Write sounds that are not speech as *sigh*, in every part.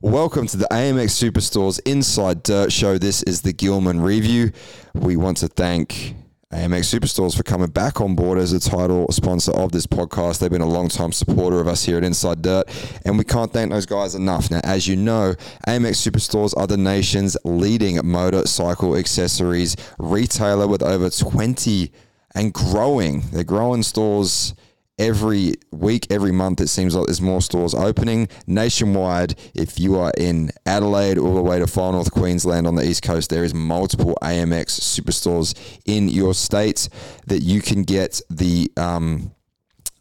Welcome to the AMX Superstores Inside Dirt Show. This is the Gillman review. We want to thank AMX Superstores for coming back on board as a title sponsor of this podcast. They've been a long time supporter of us here at Inside Dirt, and we can't thank those guys enough. Now, as you know, AMX Superstores are the nation's leading motorcycle accessories retailer with over 20 and growing. They're growing stores every week, every month, it seems like there's more stores opening nationwide. If you are in Adelaide all the way to far north Queensland on the east coast, there is multiple AMX superstores in your state that you can get the um,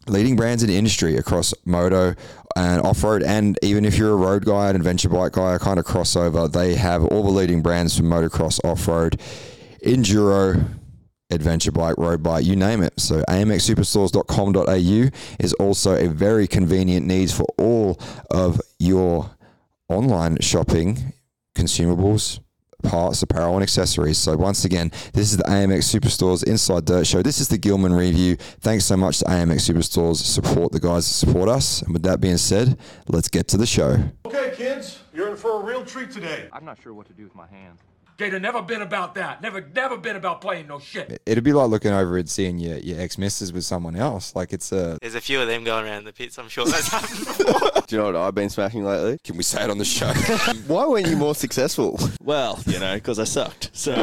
leading brands in the industry across moto and off-road and even if you're a road guy an adventure bike guy a kind of crossover they have all the leading brands from motocross off-road enduro adventure bike, road bike, you name it. So amxsuperstores.com.au is also a very convenient needs for all of your online shopping consumables, parts, apparel, and accessories. So once again, this is the AMX Superstores Inside Dirt Show. This is the Gillman Review. Thanks so much to AMX Superstores. Support the guys that support us. And with that being said, let's get to the show. Okay, kids, you're in for a real treat today. I'm not sure what to do with my hands. Gator never been about that. Never, never been about playing no shit. It'd be like looking over and seeing your, your ex missus with someone else. Like it's a. There's a few of them going around the pits. I'm sure that's happened *laughs* before. *laughs* Do you know what I've been smashing lately? Can we say it on the show? Why weren't you more successful? Well, you know, because I sucked. So.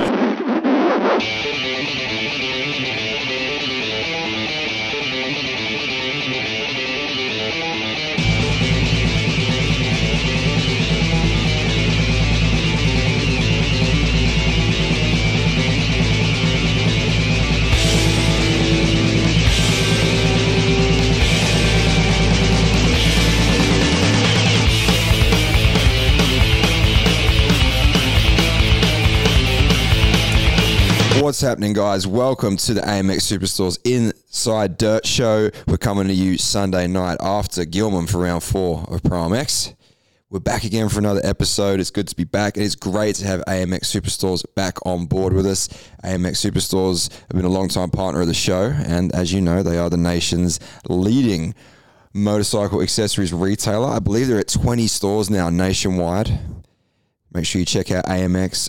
What's happening, guys? Welcome to the AMX Superstores Inside Dirt Show. We're coming to you Sunday night after Gillman for round four of Pro MX. We're back again for another episode. It's good to be back. It is great to have AMX Superstores back on board with us. AMX Superstores have been a long-time partner of the show, and as you know, they are the nation's leading motorcycle accessories retailer. I believe they're at 20 stores now nationwide. Make sure you check out amx.com.au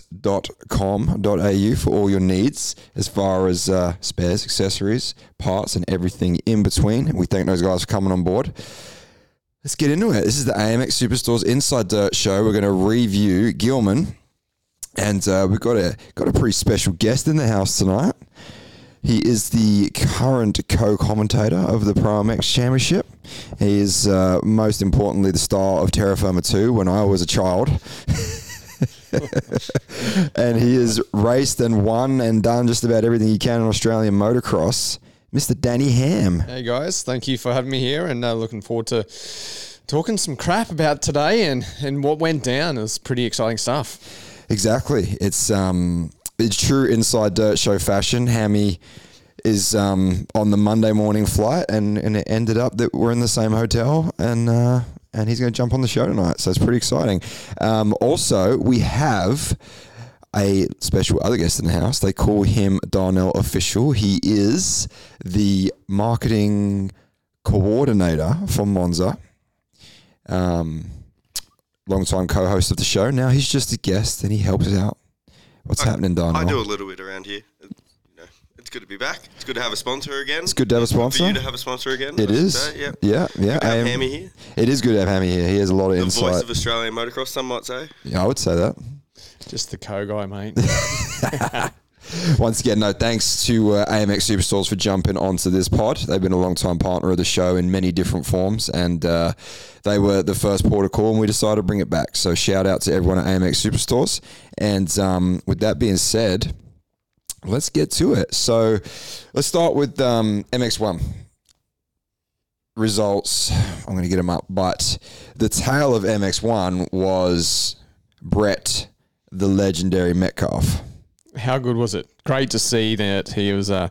for all your needs as far as uh, spares, accessories, parts, and everything in between. We thank those guys for coming on board. Let's get into it. This is the AMX Superstores Inside Dirt Show. We're going to review Gillman, and uh, we've got a got a pretty special guest in the house tonight. He is the current co-commentator of the Pro MX Championship. He is, uh, most importantly, the star of Terra Firma 2 when I was a child. *laughs* *laughs* and he has raced and won and done just about everything he can in Australian motocross. Mr. Danny Ham. Hey guys, thank you for having me here, and uh, looking forward to talking some crap about today and, and what went down. It was pretty exciting stuff. Exactly. It's um, it's true inside dirt show fashion. Hammy is um, on the Monday morning flight, and, and it ended up that we're in the same hotel, and uh, and he's going to jump on the show tonight. So it's pretty exciting. Um, also, we have a special other guest in the house. They call him Darnell Official. He is the marketing coordinator for Monza. Um, long-time co-host of the show. Now he's just a guest and he helps out. What's I, happening, Darnell? I do a little bit around here. You know, it's good to be back. It's good to have a sponsor again. It's good to have a sponsor For you sponsor. to have a sponsor again. It I say, Yeah. Yeah, yeah. Good to have Hammy here. It is good to have Hammy here. He has a lot of The insight. voice of Australian motocross, some might say. yeah, I would say that. Just the co guy, mate. *laughs* *laughs* Once again, no thanks to uh, AMX Superstores for jumping onto this pod. They've been a long time partner of the show in many different forms, and uh, they were the first port of call, and we decided to bring it back. So shout out to everyone at AMX Superstores. And um, with that being said, let's get to it. So let's start with um, MX1 results. I'm going to get them up, but the tale of MX1 was Brett, the legendary Metcalf. How good was it? Great to see that he was uh,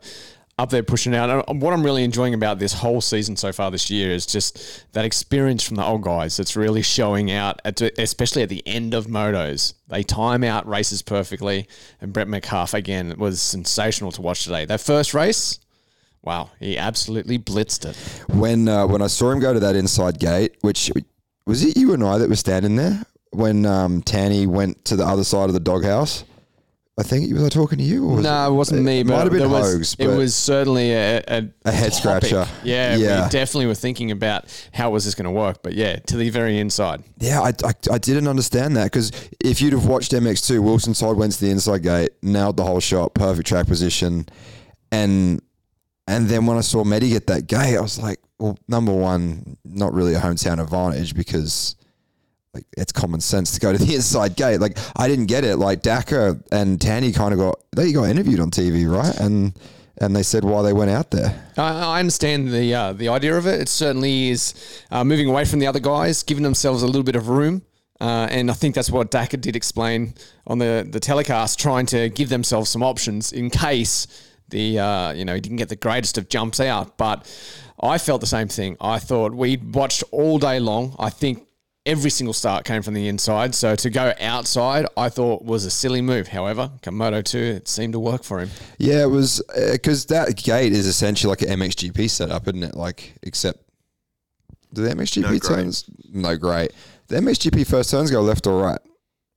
up there pushing out. And what I'm really enjoying about this whole season so far this year is just that experience from the old guys that's really showing out, at, especially at the end of motos. They time out races perfectly. And Brett Metcalf, again, was sensational to watch today. That first race, wow, he absolutely blitzed it. when uh, when I saw him go to that inside gate, which was it you and I that were standing there, when um, Tanti went to the other side of the doghouse? I think was I talking to you? Or was No, it wasn't me. It But might have been there was. It was certainly a, a, A head topic. scratcher. Yeah, Yeah. we definitely were thinking about how was this going to work. But yeah, to the very inside. Yeah, I, I, I didn't understand that because if you'd have watched MX2, Wilson side went to the inside gate, nailed the whole shot, perfect track position, and and then when I saw Medi get that gate, I was like, well, number one, not really a hometown advantage because like it's common sense to go to the *laughs* inside gate. Like I didn't get it. Like Daka and Tanti kind of got they got interviewed on TV, right? And and they said why they went out there. I, understand the uh, the idea of it. It certainly is uh, moving away from the other guys, giving themselves a little bit of room. Uh, and I think that's what Daka did explain on the, the telecast, trying to give themselves some options in case the uh, you know he didn't get the greatest of jumps out. But I felt the same thing. I thought we watched all day long. I think every single start came from the inside. So to go outside, I thought was a silly move. However, Komodo two, it seemed to work for him. Yeah, it was because that gate is essentially like an MXGP setup, isn't it? Like, except do the MXGP No great. turns no great. The MXGP first turns go left or right,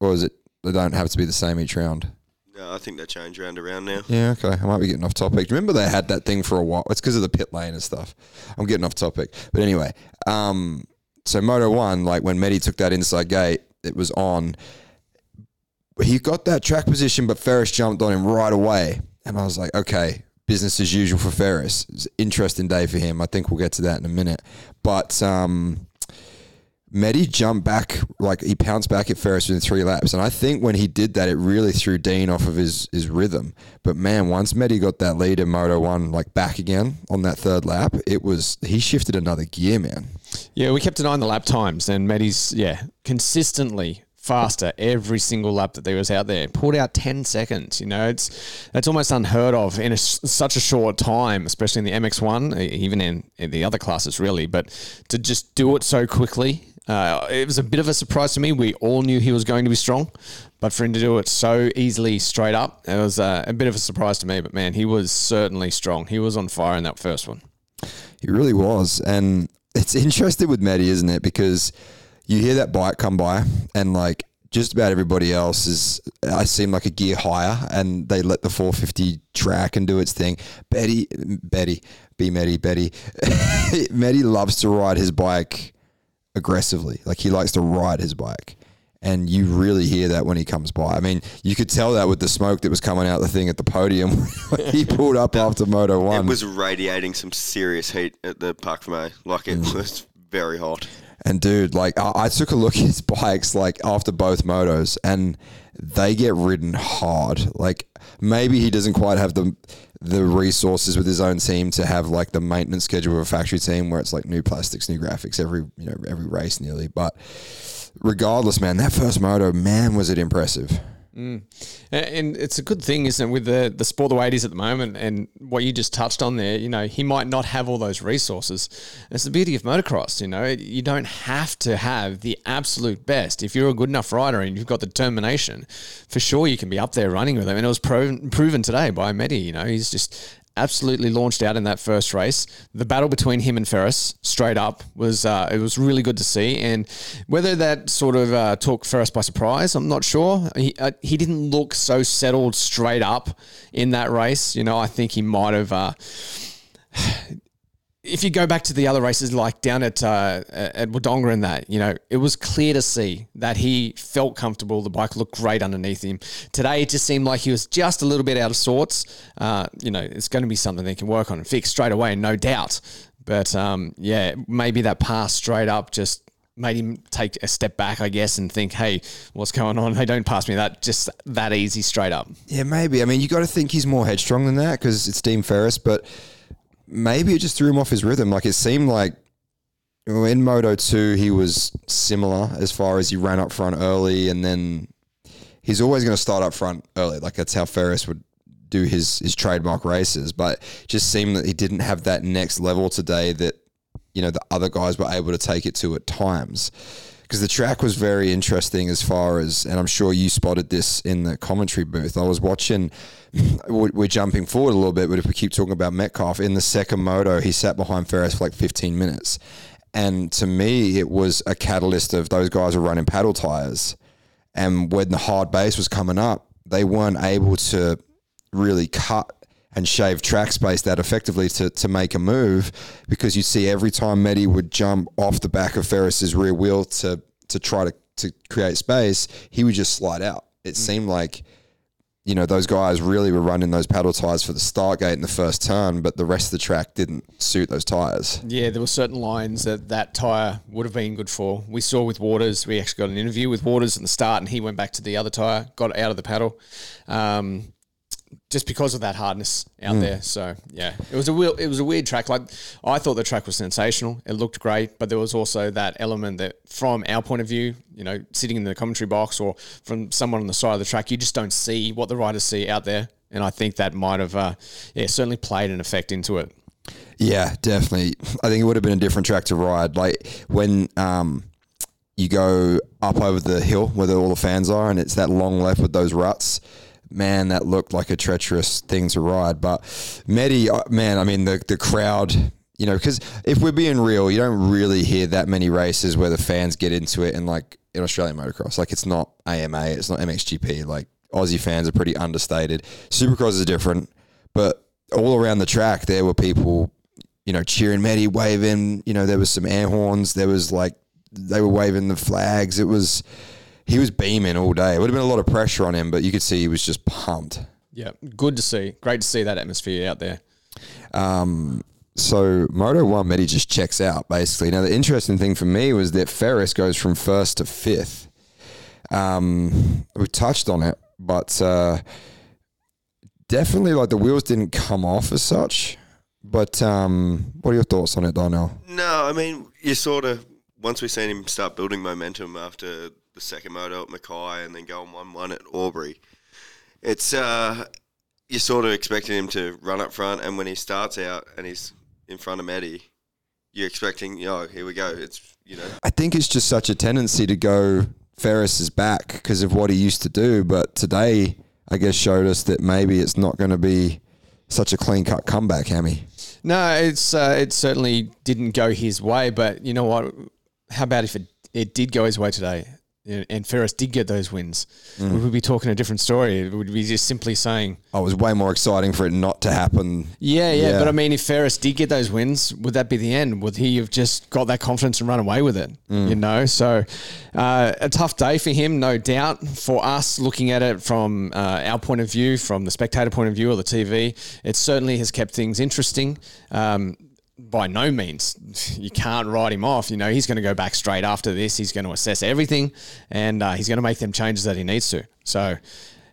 or is it they don't have to be the same each round? No, I think they change round around now. Yeah, okay. I might be getting off topic. Remember they had that thing for a while. It's because of the pit lane and stuff. I'm getting off topic, but anyway. Um, so Moto One, like when Medi took that inside gate, it was on. He got that track position, but Ferris jumped on him right away, and I was like, okay, business as usual for Ferris. Interesting day for him. I think we'll get to that in a minute, but um. Medi jumped back, like he pounced back at Ferris within three laps. And I think when he did that, it really threw Dean off of his, his rhythm. But man, once Medi got that lead in Moto 1, like back again on that third lap, it was, he shifted another gear, man. Yeah, we kept an eye on the lap times, and Matty's yeah consistently faster every single lap that there was out there. Pulled out ten seconds. You know, it's it's almost unheard of in a, such a short time, especially in the MX1, e- even in, in the other classes, really. But to just do it so quickly. Uh, it was a bit of a surprise to me. We all knew he was going to be strong, but for him to do it so easily straight up, it was uh, a bit of a surprise to me. But man, he was certainly strong. He was on fire in that first one. He really was. And it's interesting with Medi, isn't it? Because you hear that bike come by and like just about everybody else is I seem like a gear higher and they let the 450 track and do its thing. Betty Betty be Medi Betty *laughs* Medi loves to ride his bike aggressively. Like he likes to ride his bike. And you really hear that when he comes by. I mean, you could tell that with the smoke that was coming out the thing at the podium *laughs* when he pulled up after Moto One. It was radiating some serious heat at the Parc Fermé. Like it Mm. was very hot. And dude, like I, I took a look at his *laughs* bikes like after both motos, and they get ridden hard. Like maybe he doesn't quite have the the resources with his own team to have like the maintenance schedule of a factory team where it's like new plastics, new graphics every you know every race nearly. But regardless, man, that first moto, man, was it impressive. Mm. A- And it's a good thing, isn't it, with the, the sport the way it is at the moment and what you just touched on there, you know, he might not have all those resources. It's the beauty of motocross, you know, you don't have to have the absolute best. If you're a good enough rider and you've got the determination, for sure you can be up there running with him. And it was proven, proven today by Medi, you know, he's just absolutely launched out in that first race. The battle between him and Ferris, straight up, was uh, it was really good to see. And whether that sort of uh, took Ferris by surprise, I'm not sure. He uh, he didn't look so settled straight up in that race. You know, I think he might have. If you go back to the other races, like down at uh, at Wodonga and that, you know, it was clear to see that he felt comfortable. The bike looked great underneath him. Today, it just seemed like he was just a little bit out of sorts. Uh, you know, it's going to be something they can work on and fix straight away, no doubt. But um, yeah, maybe that pass straight up just made him take a step back, I guess, and think, hey, what's going on? They don't pass me that just that easy straight up. Yeah, maybe. I mean, you got to think he's more headstrong than that because it's Dean Ferris, but maybe it just threw him off his rhythm. Like it seemed like in Moto 2, he was similar as far as he ran up front early and then he's always going to start up front early. Like that's how Ferris would do his, his trademark races. But just seemed that he didn't have that next level today that, you know, the other guys were able to take it to at times because the track was very interesting as far as, and I'm sure you spotted this in the commentary booth. I was watching, *clears throat* we're jumping forward a little bit, but if we keep talking about Metcalf, in the second moto, he sat behind Ferris for like 15 minutes. And to me, it was a catalyst of those guys were running paddle tires. And when the hard base was coming up, they weren't able to really cut and shave track space that effectively to, to make a move because you see every time Medi would jump off the back of Ferris's rear wheel to to try to, to create space, he would just slide out. It seemed like you know, those guys really were running those paddle tires for the start gate in the first turn, but the rest of the track didn't suit those tires. Yeah, there were certain lines that that tyre would have been good for. We saw with Waters, we actually got an interview with Waters at the start, and he went back to the other tyre, got out of the paddle. Um, just because of that hardness out Hmm. there. So yeah, it was a real, it was a weird track. Like I thought the track was sensational. It looked great, but there was also that element that, from our point of view, you know, sitting in the commentary box or from someone on the side of the track, you just don't see what the riders see out there. And I think that might have, uh, yeah, certainly played an effect into it. Yeah, definitely. I think it would have been a different track to ride. Like when um, you go up over the hill where the, all the fans are, and it's that long left with those ruts. Man, that looked like a treacherous thing to ride. But Medi, uh, man, I mean the the crowd. You know, because if we're being real, you don't really hear that many races where the fans get into it. And like in Australian motocross, like it's not AMA, it's not MXGP. Like Aussie fans are pretty understated. Supercross is different, but all around the track there were people you know, cheering Medi, waving. You know, there was some air horns. There was like they were waving the flags. It was he was beaming all day. It would have been a lot of pressure on him, but you could see he was just pumped. Yeah, good to see. Great to see that atmosphere out there. Um, so Moto One Medi just checks out basically. Now the interesting thing for me was that Ferris goes from first to fifth. Um, we touched on it, but uh, definitely like the wheels didn't come off as such. But um, what are your thoughts on it, Darnell? No, I mean, you sort of, once we've seen him start building momentum after the second moto at Mackay and then going 1 1 at Aubrey, it's, uh, you're sort of expecting him to run up front. And when he starts out and he's in front of Maddie, you're expecting, oh, here we go. It's, you know, I think it's just such a tendency to go Ferris is back because of what he used to do. But today, I guess, showed us that maybe it's not going to be such a clean cut comeback, Hammy. No, it's uh, it certainly didn't go his way, but you know what? How about if it, it did go his way today, and Ferris did get those wins? Would we would be talking a different story? It would be just simply saying, I was way more exciting for it not to happen. yeah, yeah, Yeah. But I mean, if Ferris did get those wins, would that be the end? Would he have just got that confidence and run away with it? You know, so uh, a tough day for him, no doubt. For us, looking at it from uh, our point of view, from the spectator point of view or the TV, it certainly has kept things interesting. Um, by no means *laughs* you can't write him off. You know, he's going to go back straight after this. He's going to assess everything, and uh, he's going to make them changes that he needs to. So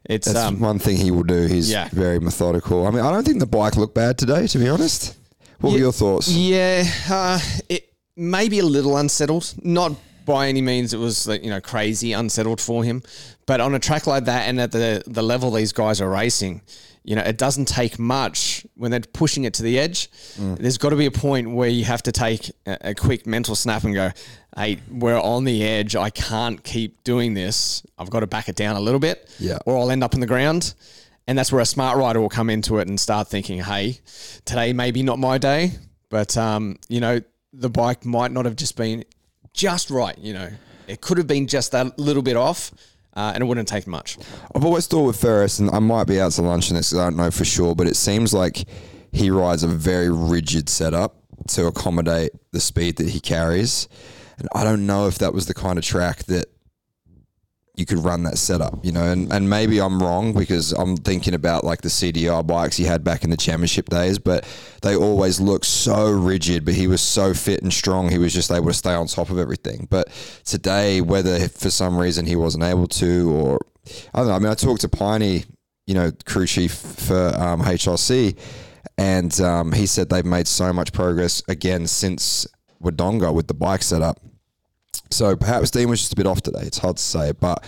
it's That's um, one thing he will do. He's Yeah. very methodical. I mean, I don't think the bike looked bad today, to be honest. What were your thoughts? Yeah, uh, it may be a little unsettled. Not by any means it was you know crazy unsettled for him, but on a track like that and at the the level these guys are racing, you know it doesn't take much when they're pushing it to the edge. There's got to be a point where you have to take a, a quick mental snap and go, "Hey, we're on the edge. I can't keep doing this. I've got to back it down a little bit, Yeah. or I'll end up in the ground." And that's where a smart rider will come into it and start thinking, hey, today maybe not my day, but um, you know, the bike might not have just been just right. You know, it could have been just that little bit off, uh, and it wouldn't take much. I've always thought with Ferris, and I might be out to lunch on this, I don't know for sure, but it seems like he rides a very rigid setup to accommodate the speed that he carries. And I don't know if that was the kind of track that you could run that setup, you know, and, and maybe I'm wrong because I'm thinking about like the CDR bikes he had back in the championship days, but they always look so rigid, but he was so fit and strong, he was just able to stay on top of everything. But today, whether for some reason he wasn't able to, or I don't know, I mean, I talked to Piney, you know, crew chief for um, HRC, and um, he said they've made so much progress again since Wodonga with the bike setup. So perhaps Dean was just a bit off today. It's hard to say, but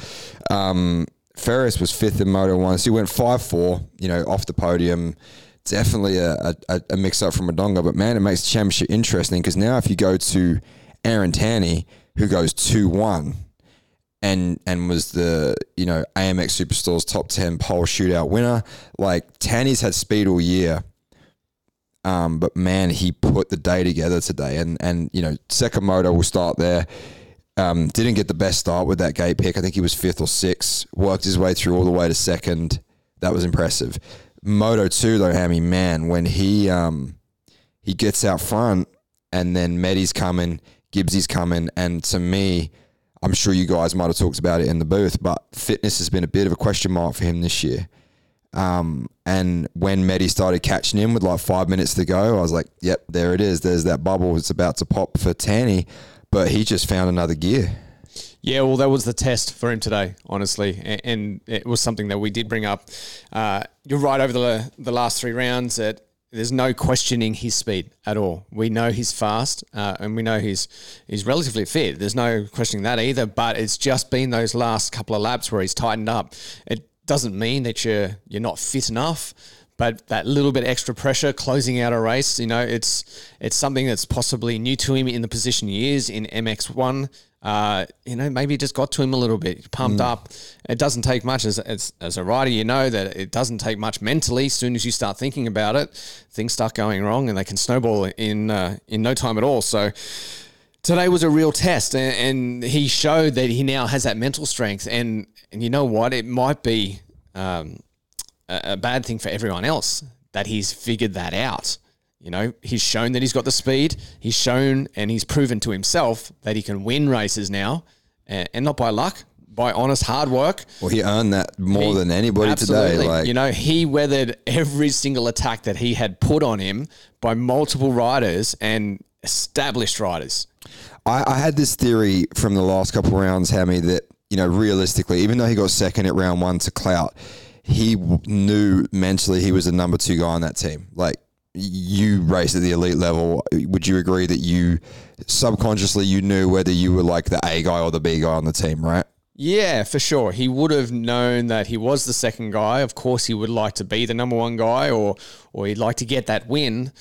um, Ferris was fifth in Moto One, so he went five four. You know, off the podium. Definitely a, a, a mix up from Madonga, but man, it makes the championship interesting because now if you go to Aaron Tanti, who goes two one, and and was the you know AMX Superstores top ten pole shootout winner, like Tanti's had speed all year. Um, but man, he put the day together today, and and you know Sakamoto will start there. Um, didn't get the best start with that gate pick. I think he was fifth or sixth. Worked his way through all the way to second. That was impressive. Moto two though, Hammy man, when he um, he gets out front, and then Medi's coming, Gibbsy's coming, and to me, I'm sure you guys might have talked about it in the booth, but fitness has been a bit of a question mark for him this year. Um, and when Medi started catching him with like five minutes to go, I was like, yep, there it is. There's that bubble. It's about to pop for Tanti, but he just found another gear. Yeah, well, that was the test for him today, honestly, and it was something that we did bring up. Uh, you're right over the the last three rounds that there's no questioning his speed at all. We know he's fast, uh, and we know he's he's relatively fit. There's no questioning that either. But it's just been those last couple of laps where he's tightened up. It doesn't mean that you're you're not fit enough. But that little bit extra pressure closing out a race, you know, it's it's something that's possibly new to him in the position he is in MX1 uh, you know, maybe it just got to him a little bit, pumped up. It doesn't take much as, as, as a rider, you know that it doesn't take much mentally. As soon as you start thinking about it, things start going wrong and they can snowball in uh, in no time at all. So today was a real test, and, and he showed that he now has that mental strength. And and you know what, it might be um, a, a bad thing for everyone else that he's figured that out. You know, he's shown that he's got the speed. He's shown and he's proven to himself that he can win races now, and, and not by luck, by honest hard work. Well, he earned that more He- than anybody absolutely. today. Like, you know, he weathered every single attack that he had put on him by multiple riders and established riders. I, I had this theory from the last couple of rounds, Hammy, that you know, realistically, even though he got second at round one to Clout, he knew mentally he was the number two guy on that team. Like you raced at the elite level. Would you agree that you subconsciously you knew whether you were like the A guy or the B guy on the team, right? Yeah, for sure. He would have known that he was the second guy. Of course, he would like to be the number one guy, or or he'd like to get that win.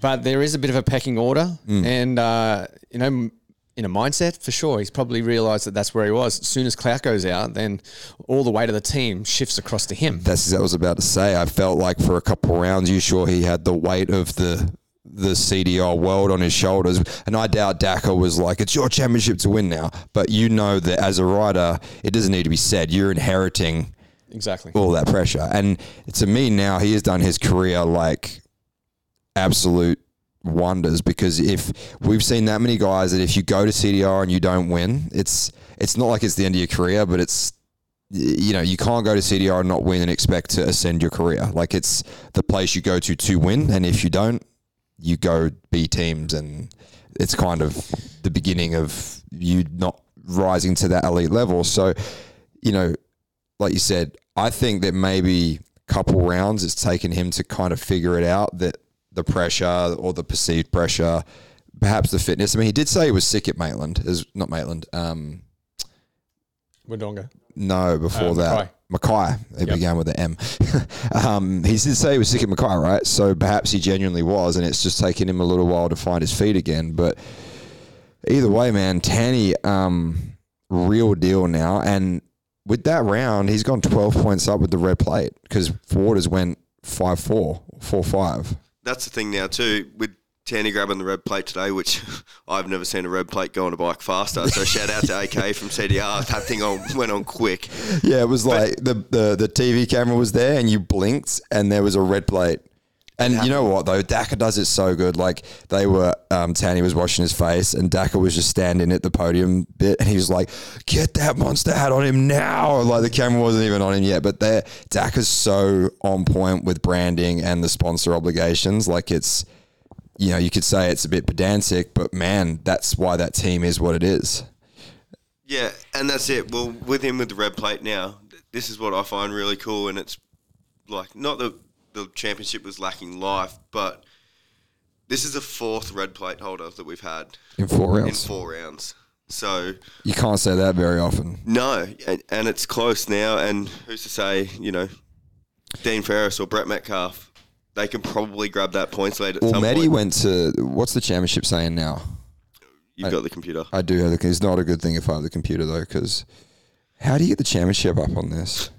But there is a bit of a pecking order, and uh, you know, in a mindset for sure, he's probably realised that that's where he was. As soon as Clout goes out, then all the weight of the team shifts across to him. That's what I was about to say. I felt like for a couple of rounds, you sure he had the weight of the the CDR world on his shoulders, and I doubt Dakar was like, "It's your championship to win now." But you know that as a rider, it doesn't need to be said. You're inheriting Exactly. all that pressure, and to me now, he has done his career like absolute wonders because if we've seen that many guys that if you go to CDR and you don't win, it's it's not like it's the end of your career, but it's you know you can't go to CDR and not win and expect to ascend your career. Like it's the place you go to to win, and if you don't, you go B teams, and it's kind of the beginning of you not rising to that elite level. So, you know, like you said, I think that maybe couple rounds it's taken him to kind of figure it out that the pressure or the perceived pressure, perhaps the fitness. I mean, he did say he was sick at Maitland, is not Maitland. Um, Wodonga. no, before Uh, that, Mackay. It Yep. began with an M. *laughs* um, he did say he was sick at Mackay, right? So perhaps he genuinely was, and it's just taken him a little while to find his feet again. But either way, man, Tanti, um, real deal now. And with that round, he's gone 12 points up with the red plate because Waters went 5 4, 4 5. That's the thing now too with Tanti grabbing the red plate today, which *laughs* I've never seen a red plate go on a bike faster. So shout out to AK from CDR. That thing on, went on quick. Yeah, it was like the, the, the TV camera was there and you blinked and there was a red plate. And you know what though, Daka does it so good. Like they were, um, Tanti was washing his face, and Daka was just standing at the podium bit, and he was like, "Get that monster hat on him now!" Like the camera wasn't even on him yet, but they Daka's so on point with branding and the sponsor obligations. Like it's, you know, you could say it's a bit pedantic, but man, that's why that team is what it is. Yeah, and that's it. Well, with him with the red plate now, this is what I find really cool, and it's like not that the championship was lacking life, but this is the fourth red plate holder that we've had In four rounds. in four rounds. So you can't say that very often. no, and, and it's close now. And who's to say, you know, Dean Ferris or Brett Metcalf, they can probably grab that points lead at Well, some point. went to what's the championship saying now? You've got the computer. I do have the. It's not a good thing if I have the computer though, because how do you get the championship up on this?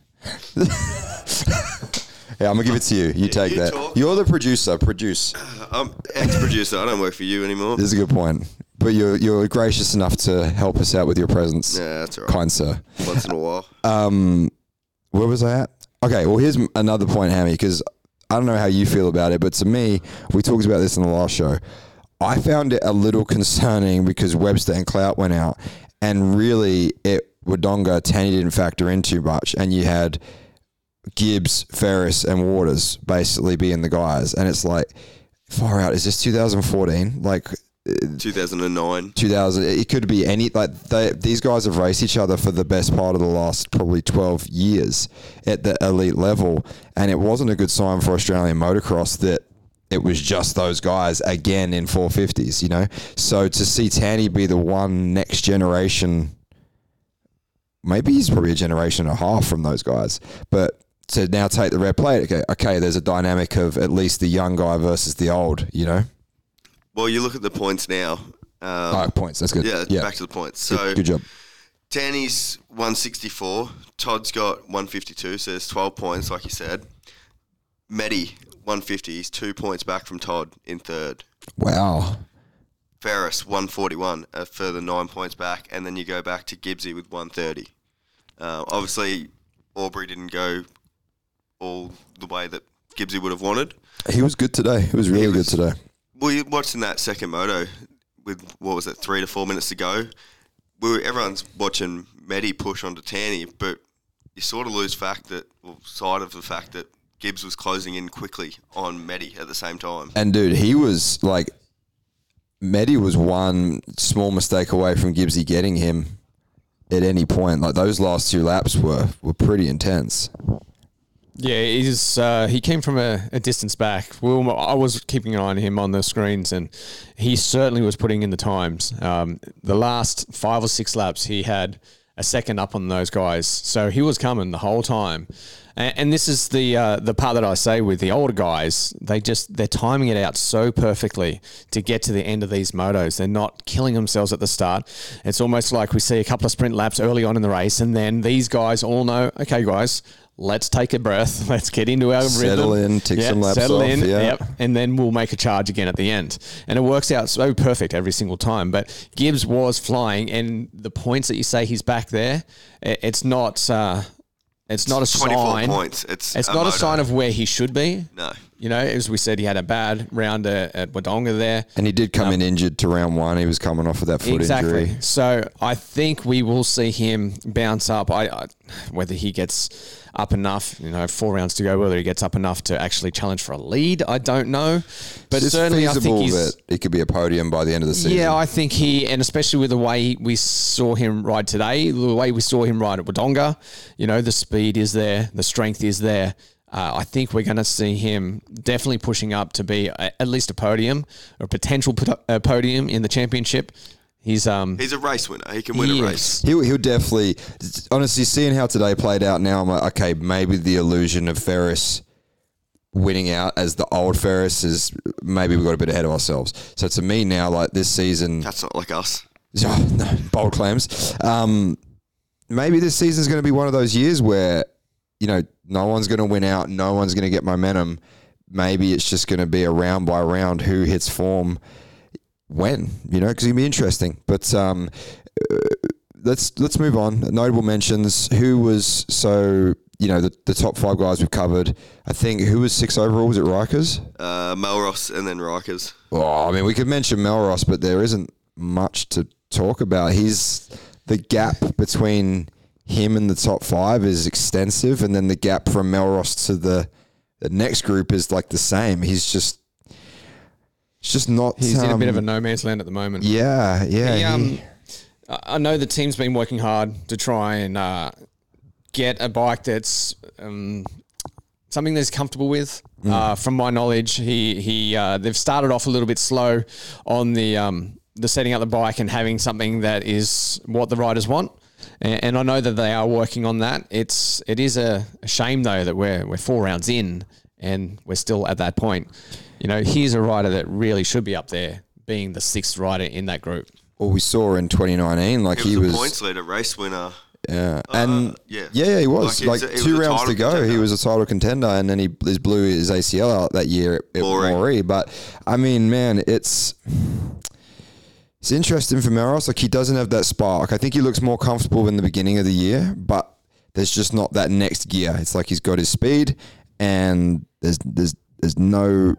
*laughs* Yeah, I'm gonna give it to you. You take you that. talk. You're the producer. Produce. *sighs* I'm ex-producer. I don't work for you anymore. This is a good point. But you're you're gracious enough to help us out with your presence, Yeah, that's all right. kind sir. Once in a while. *laughs* Um, where was I at? Okay, well here's m- another point, Hammy, because I don't know how you feel about it, but to me, we talked about this in the last show. I found it a little concerning because Webster and Clout went out, and really, it Wodonga Tanti didn't factor in too much, and you had Gibbs, Ferris, and Waters basically being the guys, and it's like far out. Is this 2014? Like uh, 2009. 2000 it could be any like they, these guys have raced each other for the best part of the last probably 12 years at the elite level and it wasn't a good sign for australian motocross that it was just those guys again in 450s you know so to see tanti be the one next generation maybe he's probably a generation and a half from those guys but to now take the red plate okay okay there's a dynamic of at least the young guy versus the old you know Well, you look at the points now. Um, oh, points that's good yeah, yeah back to the points. So good job Tanti's 164. Todd's got 152, so there's 12 points, like you said. Meddy, 150. He's two points back from Todd in third. wow Ferris, 141, a further nine points back. And then you go back to Gibbsy with 130. Uh, obviously, Aubrey didn't go all the way that Gibbsy would have wanted. He was good today. He was really was- good today. Well, you watching that second moto with what was it, three to four minutes to go. We were, everyone's watching Meddy push onto Tanti, but you sort of lose fact that, well, sight of the fact that Gibbs was closing in quickly on Meddy at the same time. And dude, he was like, Medi was one small mistake away from Gibbsy getting him at any point. Like those last two laps were were pretty intense. Yeah, he's uh, he came from a, a distance back. Well, I was keeping an eye on him on the screens, and he certainly was putting in the times. Um, the last five or six laps, he had a second up on those guys, so he was coming the whole time. And, and this is the uh, the part that I say with the older guys, they just they're timing it out so perfectly to get to the end of these motos. They're not killing themselves at the start. It's almost like we see a couple of sprint laps early on in the race, and then these guys all know, okay, guys, let's take a breath. *laughs* Let's get into our Settle rhythm. in, tick some laps off, yeah. Yep. And then we'll make a charge again at the end. And it works out so perfect every single time. But Gibbs was flying, and the points that you say he's back there, it's not. Uh, it's not a 24 sign. points. It's It's a not a sign of where he should be. No. You know, as we said, he had a bad round at, at Wodonga there. And he did come in injured to round one. He was coming off of that foot exactly. injury. So I think we will see him bounce up. I, I whether he gets up enough, you know, four rounds to go, whether he gets up enough to actually challenge for a lead, I don't know. But It's certainly, I think he's. that it could be a podium by the end of the season. Yeah, I think he, and especially with the way we saw him ride today, the way we saw him ride at Wodonga, you know, the speed is there, the strength is there. Uh, I think we're going to see him definitely pushing up to be a, at least a podium or a potential po- uh, podium in the championship. He's um He's a race winner. He can win he a race. He'll, he'll definitely, honestly, seeing how today played out now, I'm like, okay, maybe the illusion of Ferris winning out as the old Ferris is maybe we got a bit ahead of ourselves. So to me now, like this season, That's not like us. *laughs* Oh, no, bold claims. Um, maybe this season is going to be one of those years where, you know, no one's going to win out, no one's going to get momentum. Maybe it's just going to be a round by round who hits form when, you know, because it'll be interesting. But um, uh, let's let's move on. Notable mentions. Who was so you know the, the top five guys we've covered. I think who was six overall? Was it Rikers? Uh, Mellross and then Rikers. Oh, I mean, we could mention Mellross, but there isn't much to talk about. He's the gap between him and the top five is extensive, and then the gap from Mellross to the the next group is like the same. He's just, it's just not. he's in a bit of a um, no man's land at the moment. Yeah, yeah. He, he- um, I I know the team's been working hard to try and uh, get a bike that's um, something that he's comfortable with. Mm. Uh, from my knowledge, he he uh, they've started off a little bit slow on the um, the setting up the bike and having something that is what the riders want. And, and I know that they are working on that. It's it is a, a shame though that we're we're four rounds in and we're still at that point. You know, he's a rider that really should be up there, being the sixth rider in that group. what we saw in 2019, like He was he a was. points leader, race winner. Yeah, and Uh, yeah. yeah, yeah, he was Like, like, he's a- two was a rounds to title go. He was a title contender, and then he he blew his ACL out that year at, at Moree. Moree. But I mean, man, it's it's interesting for Mellross. Like he doesn't have that spark. I think he looks more comfortable in the beginning of the year, but there's just not that next gear. It's like he's got his speed, and there's there's there's no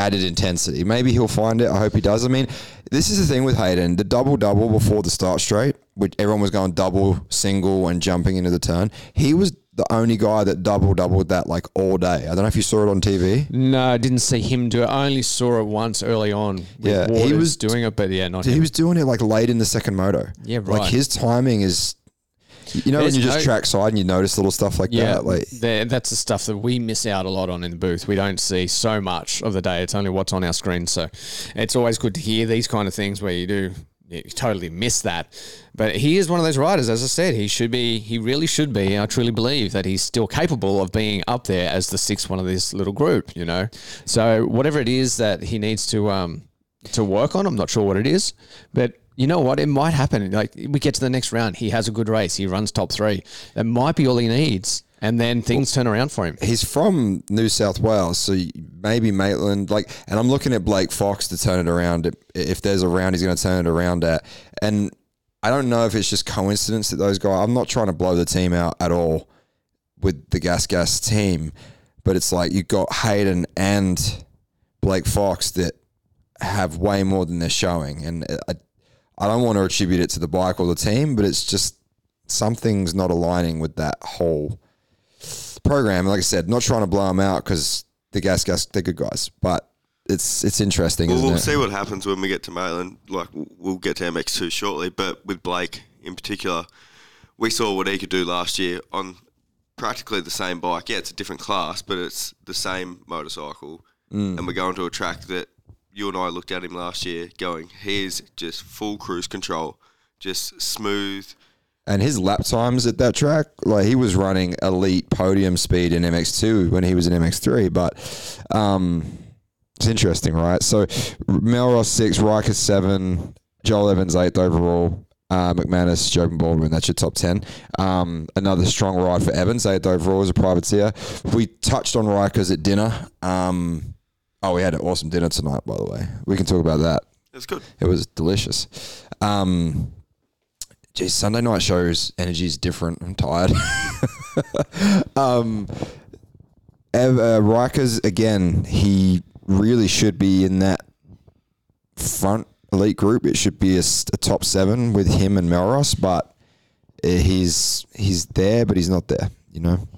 added intensity. Maybe he'll find it. I hope he does. I mean, this is the thing with Hayden. The double double before the start straight, which everyone was going double, single, and jumping into the turn. He was the only guy that double doubled that like all day. I don't know if you saw it on TV. No, I didn't see him do it. I only saw it once early on. Yeah, he was- doing it, but yeah, not He him. was doing it like late in the second moto. Yeah, Like right. his timing is. You know when you just no- track side and you notice little stuff like Yeah, that. Like that's the stuff that we miss out a lot on in the booth. We don't see so much of the day. It's only what's on our screen. So it's always good to hear these kind of things where you do you totally miss that. But he is one of those riders, as I said, he should be, he really should be. I truly believe that he's still capable of being up there as the sixth one of this little group, you know? So whatever it is that he needs to, um, to work on, I'm not sure what it is, but you know what? It might happen. Like we get to the next round, he has a good race, he runs top three. That might be all he needs, and then things turn around for him. he's from New South Wales, so maybe Maitland. Like, and I'm looking at Blake Fox to turn it around. If there's a round, he's going to turn it around at. And I don't know if it's just coincidence that those guys. I'm not trying to blow the team out at all with the Gas Gas team, but it's like you got Hayden and Blake Fox that have way more than they're showing, and I, I don't want to attribute it to the bike or the team, but it's just something's not aligning with that whole program. Like I said, not trying to blow them out because the gas gas they're good guys, but it's it's interesting, Well, we'll it? see what happens when we get to Maitland. Like we'll get to MX2 shortly, but with Blake in particular, we saw what he could do last year on practically the same bike. Yeah, it's a different class, but it's the same motorcycle, Mm. and we're going to a track that you and I looked at him last year, going, he's just full cruise control, just smooth. And his lap times at that track, like he was running elite podium speed in MX2 when he was in MX3, but um, it's interesting, right? So Mellross six, Riker seven, Joel Evans eighth overall. Uh, McManus, Joe Baldwin, that's your top 10. Um, another strong ride for Evans, eighth overall as a privateer. We touched on Rikers at dinner. Um, oh, we had an awesome dinner tonight, by the way. We can talk about that. It's good. It was delicious. Um, geez, Sunday night shows energy is different. I'm tired. *laughs* um, Ev, uh, Rikers again. He really should be in that front elite group. It should be a, a top seven with him and Mellross, but uh, he's he's there, but he's not there. You know.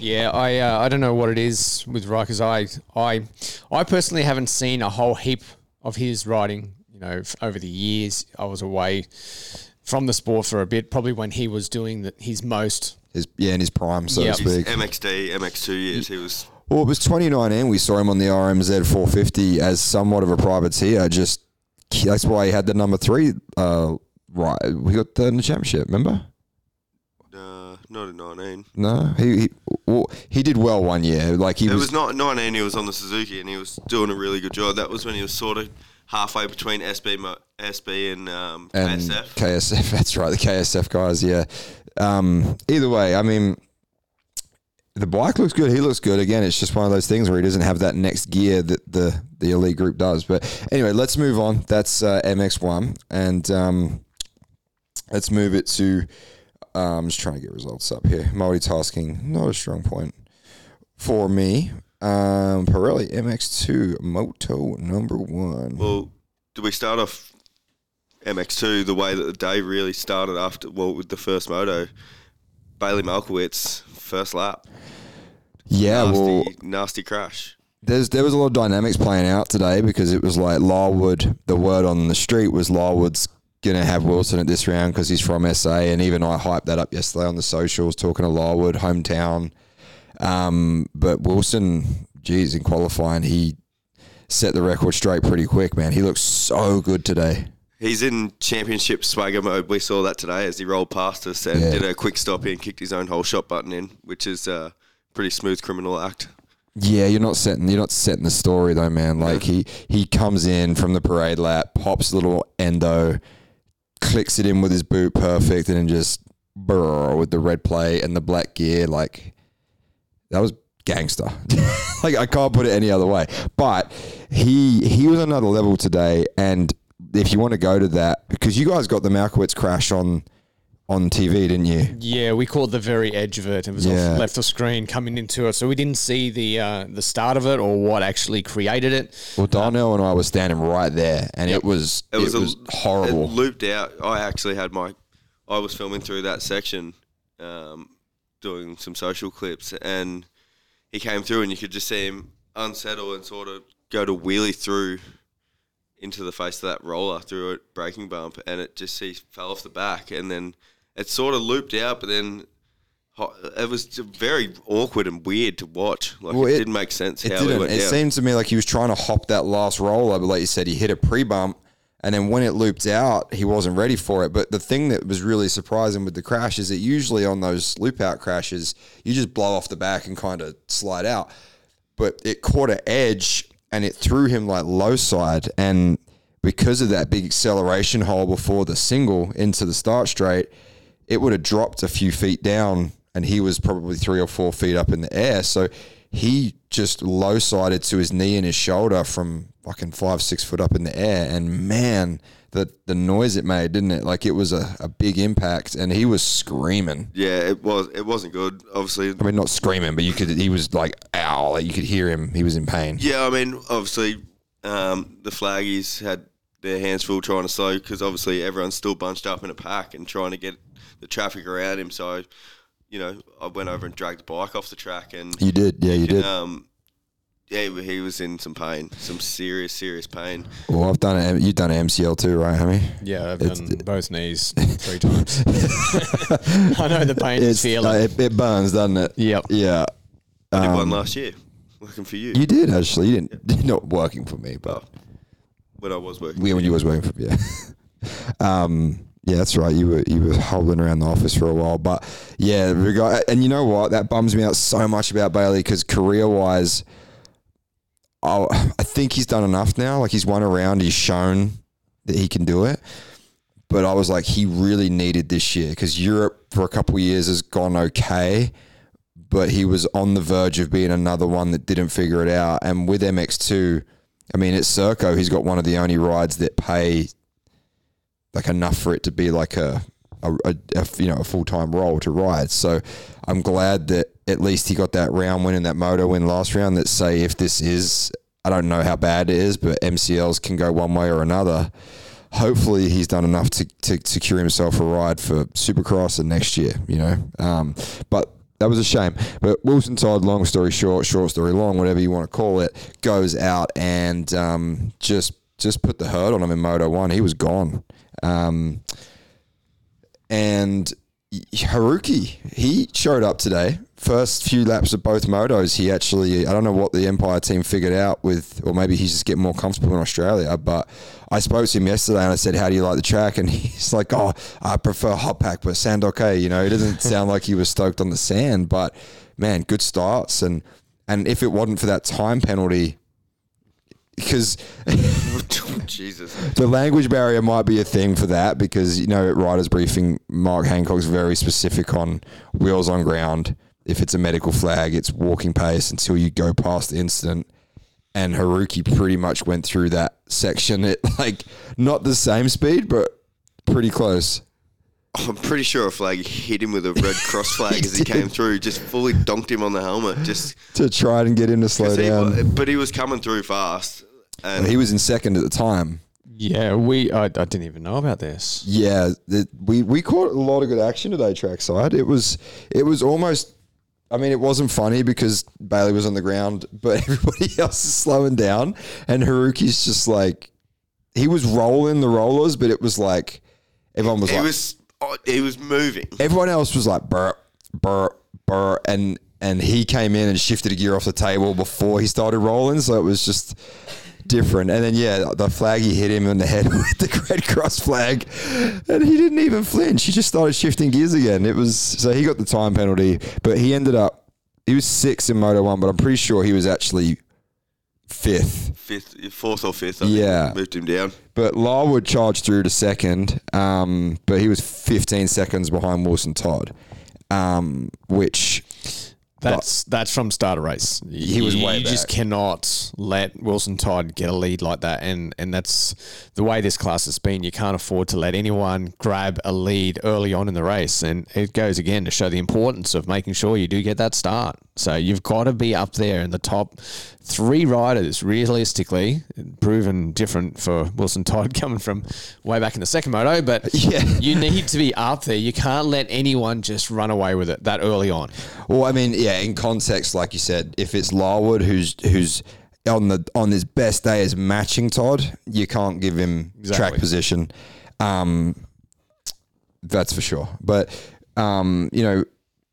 Yeah, I uh, I don't know what it is with Rikers. I I I personally haven't seen a whole heap of his riding. You know, f- over the years, I was away from the sport for a bit. Probably when he was doing the, his most. His, yeah, in his prime, so Yep. to His. MXD, MX2 years, he was Well, it was 2019. We saw him on the RMZ 450 as somewhat of a privateer. Just that's why he had the number three. Uh, right, we got the, in the championship. Remember? Not in 19. No, he he, well, he did well one year. Like he It was, was not 19. He was on the Suzuki and he was doing a really good job. That was when he was sort of halfway between SB, SB and, um, and KSF. KSF. *laughs* That's right, the KSF guys. Yeah. Um, either way, I mean, the bike looks good. He looks good. Again, it's just one of those things where he doesn't have that next gear that the the elite group does. But anyway, let's move on. That's uh, MX1, and um, let's move it to. Uh, I'm just trying to get results up here. Multitasking, not a strong point for me. Um, Pirelli MX2 Moto number one. Well, do we start off MX2 the way that the day really started after, well, with the first moto? Bailey Malkiewicz, first lap. yeah, nasty, well, nasty crash. there's there was a lot of dynamics playing out today because it was like Larwood. The word on the street was Larwood's gonna have Wilson at this round because he's from SA, and even I hyped that up yesterday on the socials, talking to Larwood hometown. Um, but Wilson, geez, in qualifying, he set the record straight pretty quick, man. He looks so good today. He's in championship swagger mode. We saw that today as he rolled past us and Yeah. did a quick stop in, kicked his own whole shot button in, which is a pretty smooth criminal act. Yeah, you're not setting you're not setting the story though, man. Like he he comes in from the parade lap, pops a little endo, clicks it in with his boot perfect, and then just with the red play and the black gear, like that was gangster. *laughs* like I can't put it any other way. But he he was another level today, and if you want to go to that, because you guys got the Malkiewicz crash on on TV, didn't you? Yeah, we caught the very edge of it. It was Yeah. off, left of screen coming into it, so we didn't see the uh, the start of it or what actually created it. Well, Darnell and I were standing right there, and it was it was, a- horrible. It looped out. I actually had my. I was filming through that section, um, doing some social clips, and he came through, and you could just see him unsettle and sort of go to wheelie through into the face of that roller through a braking bump, and it just he fell off the back, and then it sort of looped out, but then. It was very awkward and weird to watch. Like Well, it, it- didn't make sense It how didn't. went It down. seemed to me like he was trying to hop that last roller, but like you said, he hit a pre bump, and then when it looped out, he wasn't ready for it. But the thing that was really surprising with the crash is that usually on those loop out crashes, you just blow off the back and kind of slide out. But it caught an edge and it threw him like low side, and because of that big acceleration hole before the single into the start straight, it would have dropped a few feet down and he was probably three or four feet up in the air. So he just low sided to his knee and his shoulder from fucking five, six foot up in the air. And man, the, the noise it made, didn't it? Like it was a, a big impact and he was screaming. yeah, it was. It wasn't good. Obviously, I mean, not screaming, but you could, he was like, ow, like you could hear him. He was in pain. Yeah, I mean, obviously, um, the flaggies had their hands full trying to slow because obviously everyone's still bunched up in a pack and trying to get the traffic around him. So, you know, I went over and dragged the bike off the track and, You did. Yeah, you did. um, yeah, he was in some pain, some serious, serious pain. Well, I've done it. You've done an MCL too, right, Hammy? Yeah, I've It's- done both knees *laughs* three times. *laughs* I know the pain is It's, feeling. uh, it, it burns, doesn't it? Yep. Yeah. I did Um, one last year, working for you, You did actually. You didn't. *laughs* Not working for me, but when I was working. we when you was working for yeah. um. Yeah, that's right. You were you were hobbling around the office for a while, but yeah, reg- and you know what? That bums me out so much about Bailey because career wise, I I think he's done enough now. Like he's won around, he's shown that he can do it. But I was like, he really needed this year because Europe for a couple of years has gone okay, but he was on the verge of being another one that didn't figure it out. And with MX2, I mean, at Serco, he's got one of the only rides that pay like enough for it to be like a, a, a, a you know a full time role to ride. So I'm glad that at least he got that round win and that moto win last round. That say if this is, I don't know how bad it is, but MCLs can go one way or another. Hopefully he's done enough to, to secure himself a ride for Supercross and next year. You know, um, but that was a shame. But Wilson Todd, long story short, short story long, whatever you want to call it, goes out and um, just just put the hurt on him in Moto One. He was gone. Um, and Haruki, he showed up today. First few laps of both motos, he actually, I don't know what the Empire team figured out with, or maybe he's just getting more comfortable in Australia. But I spoke to him yesterday and I said, How do you like the track? And *laughs* he's like, Oh, I prefer hot pack, but sand okay. You know, it doesn't *laughs* sound like he was stoked on the sand, but man, good starts. And, and if it wasn't for that time penalty, because *laughs* Jesus. the language barrier might be a thing for that because you know at writers briefing mark hancock's very specific on wheels on ground. If it's a medical flag it's walking pace until you go past the incident. And haruki pretty much went through that section. *laughs* At like not the same speed but pretty close I'm pretty sure a flag hit him with a red cross *laughs* flag He as he did. came through, just fully donked him on the helmet. Just to try and get him to slow 'cause he down wa- but he was coming through fast. And he was in second at the time Yeah, we. I, I didn't even know about this. Yeah, the, we we caught a lot of good action today trackside. It was it was almost. I mean, it wasn't funny because Bailey was on the ground, *laughs* but everybody *laughs* else is slowing down, and Haruki's just like he was rolling the rollers, but it was like everyone was he like was oh, he was moving. everyone else was like burr burr burr, and and he came in and shifted a gear off the table before he started rolling, so it was just different. And then yeah, the flag he hit him in the head *laughs* with the red cross flag, and he didn't even flinch. He just started shifting gears again. It was so he got the time penalty, but he ended up he was six in Moto One, but I'm pretty sure he was actually fifth. fifth, fourth or fifth. I Yeah. think, moved him down. But Larwood charged through to second, um, but he was 15 seconds behind Wilson Todd, um, which That's that's from start of race. He was you, way You just cannot let Wilson Todd get a lead like that, and and that's the way this class has been. You can't afford to let anyone grab a lead early on in the race, and it goes again to show the importance of making sure you do get that start. So you've got to be up there in the top three riders, realistically, proven different for Wilson Todd *laughs* coming from way back in the second moto, but *laughs* Yeah. you need to be up there. You can't let anyone just run away with it that early on. Well, I mean, yeah, in context, like you said, if it's Larwood who's who's on the on his best day is matching Todd, you can't give him track position. Um, that's for sure. But um, you know,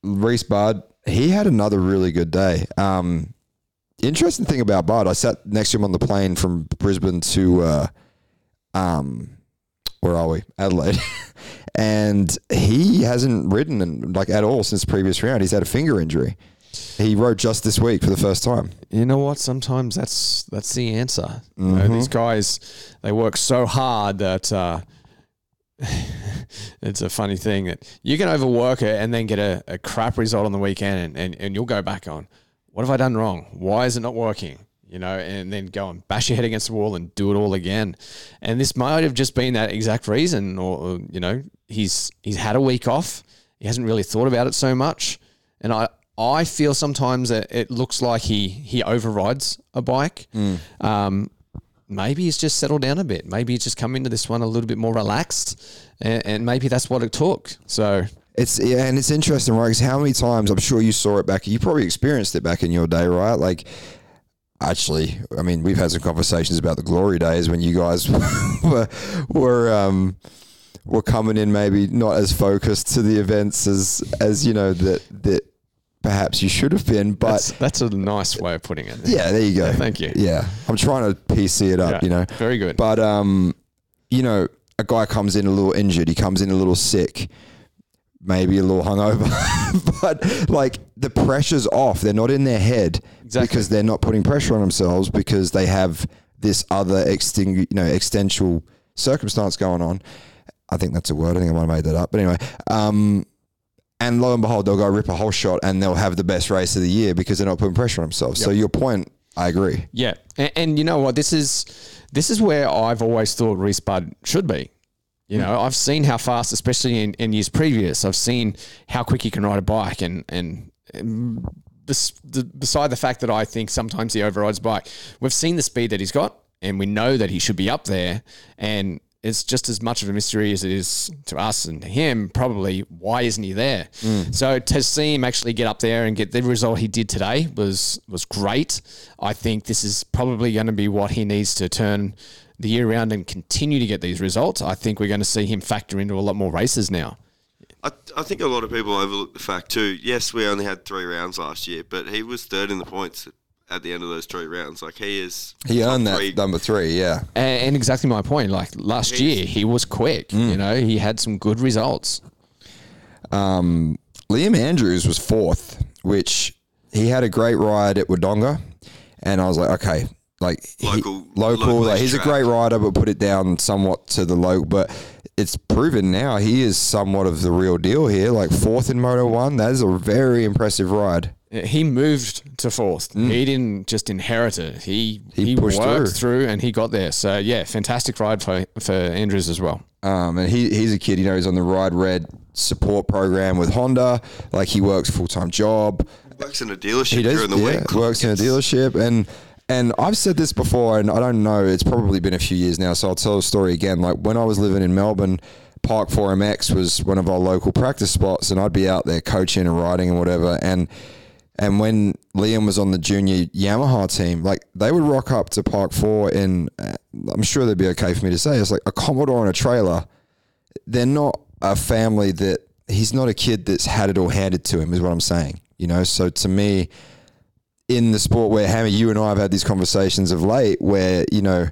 Reese Budd, he had another really good day. Um, interesting thing about Budd, I sat next to him on the plane from Brisbane to uh, um, where are we? Adelaide. *laughs* and he hasn't ridden in, like at all since the previous round. He's had a finger injury. He rode just this week for the first time. You know what? Sometimes that's that's the answer. You know, these guys, they work so hard that uh, *laughs* it's a funny thing that you can overwork it and then get a, a crap result on the weekend, and, and, and you'll go back on, what have I done wrong? Why is it not working? You know, and then go and bash your head against the wall and do it all again. And this might have just been that exact reason, or, or you know, he's he's had a week off. He hasn't really thought about it so much, and I I feel sometimes that it looks like he he overrides a bike. Um, maybe he's just settled down a bit. Maybe he's just come into this one a little bit more relaxed, and, and maybe that's what it took. So It's yeah, and it's interesting, right? Because how many times I'm sure you saw it back. You probably experienced it back in your day, right? Like, actually, I mean, we've had some conversations about the glory days when you guys *laughs* were were um, were coming in maybe not as focused to the events as as you know that that perhaps you should have been, but. that's that's a nice way of putting it. yeah, there you go. Yeah, thank you. Yeah, I'm trying to PC it up, Yeah, you know. very good. But um, you know, a guy comes in a little injured. He comes in a little sick, maybe a little hungover, *laughs* but like the pressure's off. They're not in their head Exactly. because they're not putting pressure on themselves because they have this other extingu- you know, extensional circumstance going on. I think that's a word. I think I might have made that up. But anyway, um, and lo and behold, they'll go rip a whole shot and they'll have the best race of the year because they're not putting pressure on themselves. So your point, I agree. Yeah, and, and you know what? This is this is where I've always thought Reese Budd should be. You hmm. know, I've seen how fast, especially in, in years previous, I've seen how quick he can ride a bike, and and. and bes- the- beside the fact that I think sometimes he overrides bike, we've seen the speed that he's got, and we know that he should be up there. And it's just as much of a mystery as it is to us and to him. Probably why isn't he there? Mm. So to see him actually get up there and get the result he did today was was great. I think this is probably going to be what he needs to turn the year around and continue to get these results. I think we're going to see him factor into a lot more races now. I, I think a lot of people overlook the fact too. Yes, we only had three rounds last year, but he was third in the points at the end of those three rounds. Like he is. He earned that three. number three, yeah. And, and exactly my point. Like last year, he was quick. You know, he had some good results. Um, Liam Andrews was fourth, which he had a great ride at Wodonga, and I was like, okay, like Local- local, local like he's a great rider, but put it down somewhat to the low. But it's proven now he is somewhat of the real deal here. Like fourth in Moto One, that is a very impressive ride. He moved to fourth. He didn't just inherit it. He He he, pushed worked through. through. and he got there. So yeah, fantastic ride for for Andrews as well. Um, and he, he's a kid, you know, he's on the Ride Red support program with Honda. Like he works full time job. Works in a dealership He does, during the yeah, week. works in a dealership, and and I've said this before, and I don't know, it's probably been a few years now, so I'll tell the story again. Like when I was living in Melbourne, Park 4MX was one of our local practice spots, and I'd be out there coaching and riding and whatever, and and when Liam was on the junior Yamaha team, like they would rock up to Park Four in, uh, I'm sure they'd be okay for me to say, it's like a Commodore and a trailer. They're not a family that he's not a kid that's had it all handed to him, is what I'm saying. You know, so to me, in the sport where Hammer, you and I have had these conversations of late, where you know,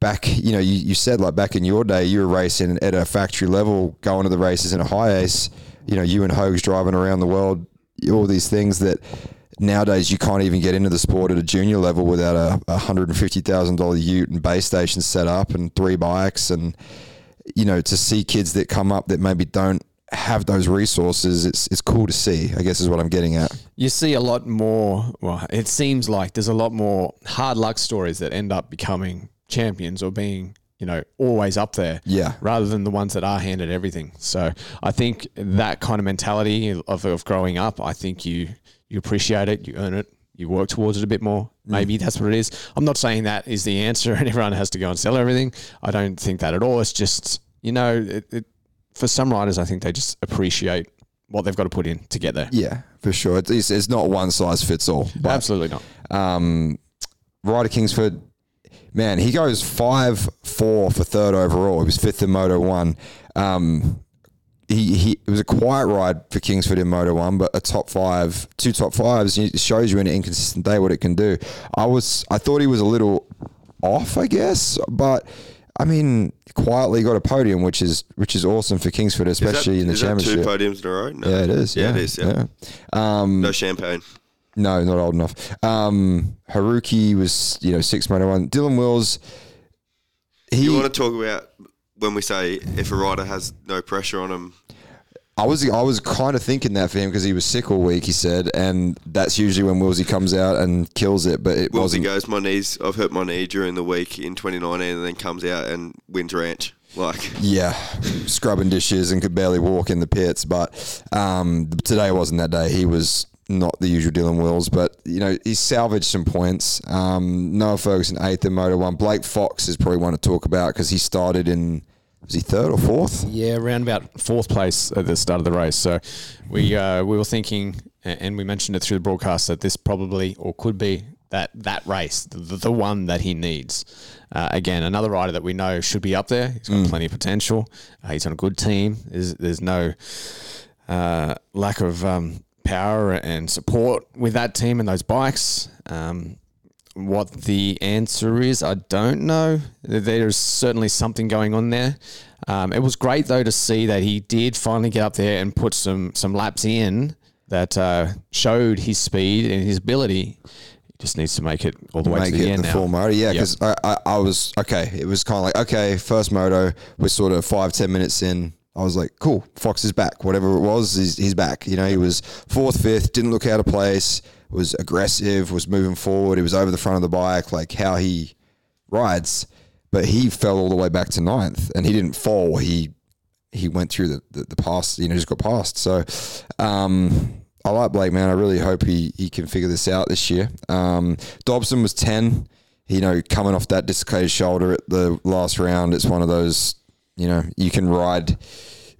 back, you know, you, you said like back in your day, you were racing at a factory level, going to the races in a HiAce. You know, you and Hogs driving around the world, all these things that nowadays you can't even get into the sport at a junior level without a, hundred and fifty thousand dollar ute and base station set up and three bikes and you know to see kids that come up that maybe don't have those resources it's it's cool to see I guess is what I'm getting at You see a lot more. Well, it seems like there's a lot more hard luck stories that end up becoming champions or being, you know, always up there. Yeah. Rather than the ones that are handed everything. So I think that kind of mentality of, of growing up, I think you you appreciate it, you earn it, you work towards it a bit more. Maybe that's what it is. I'm not saying that is the answer *laughs* and everyone has to go and sell everything. I don't think that at all. It's just you know, it, it, for some riders, I think they just appreciate what they've got to put in to get there. yeah for sure it's, it's, it's not one size fits all but Absolutely not. um, Ryder Kingsford, man, he goes five four for third overall. He was fifth in Moto One. Um, he, he it was a quiet ride for Kingsford in Moto One, but a top five, two top fives. It shows you in an inconsistent day what it can do. I was I thought he was a little off, I guess, but. I mean, quietly got a podium, which is which is awesome for Kingsford, Is that- especially in the championship. two podiums in a row? No. yeah, it is. Yeah, Yeah, it is. Yeah. Um, No champagne. No, not old enough. Um, Haruki was, you know, six one. Dylan Wills, he. You want to talk about when we say if a rider has no pressure on him? I was, I was kind of thinking that for him because he was sick all week. He said, and that's usually when Willsy comes out and kills it. But it Wilsey wasn't. goes, my knees. I've hurt my knee during the week in 2019, and then comes out and wins ranch. Like Yeah, scrubbing dishes and could barely walk in the pits. But um, today wasn't that day. He was not the usual Dylan Wills, but you know he salvaged some points. Um, Noah Ferguson eighth in Moto One. Blake Fox is probably one to talk about because he started in was he third or fourth? Yeah, around about fourth place at the start of the race. So we uh, we were thinking, and we mentioned it through the broadcast that this probably or could be that that race, the, the one that he needs. Uh, again, another rider that we know should be up there. He's got plenty of potential. Uh, he's on a good team. There's there's no uh, lack of um, power and support with that team and those bikes. Um, what the answer is, I don't know. There's certainly something going on there. Um, it was great though to see that he did finally get up there and put some some laps in that uh, showed his speed and his ability. He just needs to make it all the way make to the it end the now. full moto. Yeah, Yep. because I, I, I was okay. It was kind of like okay, first moto. We're sort of five ten minutes in. I was like, cool, Fox is back. Whatever it was, he's, he's back. You know, he was fourth, fifth, didn't look out of place. Was aggressive. Was moving forward. He was over the front of the bike, like how he rides. But he fell all the way back to ninth, and he didn't fall. He he went through the, the, the pass, you know, just got past. So um, I like Blake, man. I really hope he, he can figure this out this year. Um, Dobson was 10. You know, coming off that dislocated shoulder at the last round, it's one of those, you know, you can ride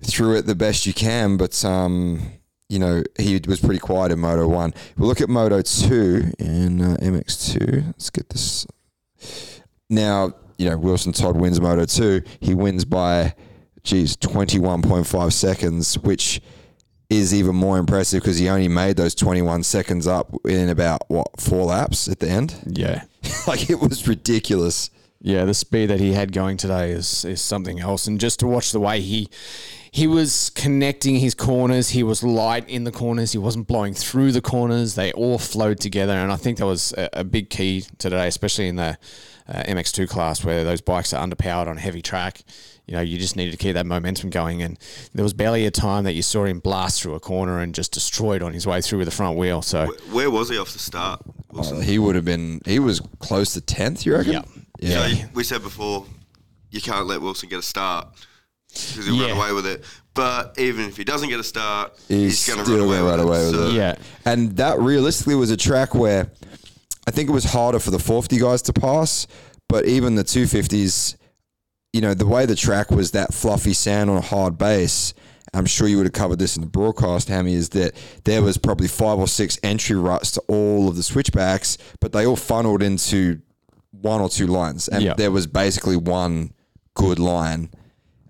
through it the best you can, but, um, you know, he was pretty quiet in Moto 1. We'll look at Moto 2 in uh, MX2. Let's get this. Now, you know, Wilson Todd wins Moto 2. He wins by, geez, 21.5 seconds, which is even more impressive because he only made those 21 seconds up in about, what, four laps at the end? Yeah. *laughs* like, it was ridiculous. Yeah, the speed that he had going today is is something else, and just to watch the way he he was connecting his corners, he was light in the corners, he wasn't blowing through the corners. They all flowed together, and I think that was a, a big key today, especially in the uh, MX2 class where those bikes are underpowered on heavy track. You know, you just needed to keep that momentum going, and there was barely a time that you saw him blast through a corner and just destroyed on his way through with the front wheel. So. where was he off the start? Uh, he would have been, he was close to 10th, you reckon? Yeah. Yeah. So we said before, you can't let Wilson get a start because he'll Yeah. run away with it. But even if he doesn't get a start, He's, he's, going to still run away, going to run away with So it. Yeah. And that realistically was a track where I think it was harder for the 450 guys to pass, but even the 250s, you know, the way the track was that fluffy sand on a hard base. I'm sure you would have covered this in the broadcast, Hammy, is that there was probably five or six entry ruts to all of the switchbacks, but they all funneled into one or two lines. And Yeah. there was basically one good line.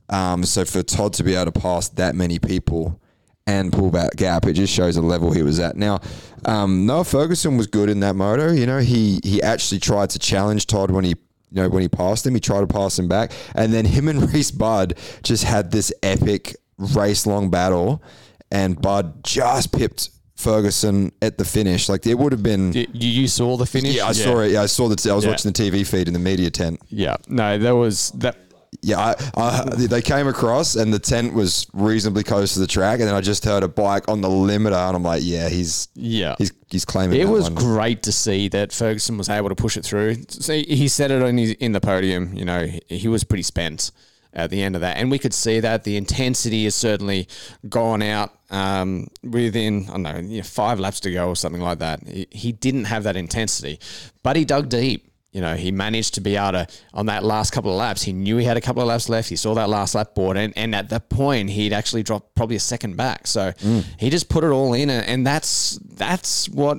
Um, so for Todd to be able to pass that many people and pull that gap, it just shows the level he was at. Now, um, Noah Ferguson was good in that moto. You know, he he actually tried to challenge Todd when he you know when he passed him. He tried to pass him back, and then him and *laughs* Reese Budd just had this epic race long battle, and Budd just pipped Ferguson at the finish. Like it would have been. You, you saw the finish? Yeah, I saw it. Yeah, I saw that. I was Yeah. watching the TV feed in the media tent. Yeah. No, there was that. Yeah, I, I, they came across and the tent was reasonably close to the track, and then I just heard a bike on the limiter, and I'm like, yeah, he's Yeah. he's he's claiming. It that was one. great to see that Ferguson was able to push it through. So he said it on his, in the podium. You know, he was pretty spent at the end of that, and we could see that the intensity has certainly gone out um, within I don't know you know, five laps to go or something like that. He, he didn't have that intensity, but he dug deep. You know, he managed to be able to, on that last couple of laps, he knew he had a couple of laps left. He saw that last lap board, and, and at that point, he'd actually dropped probably a second back. So he just put it all in, and, and that's that's what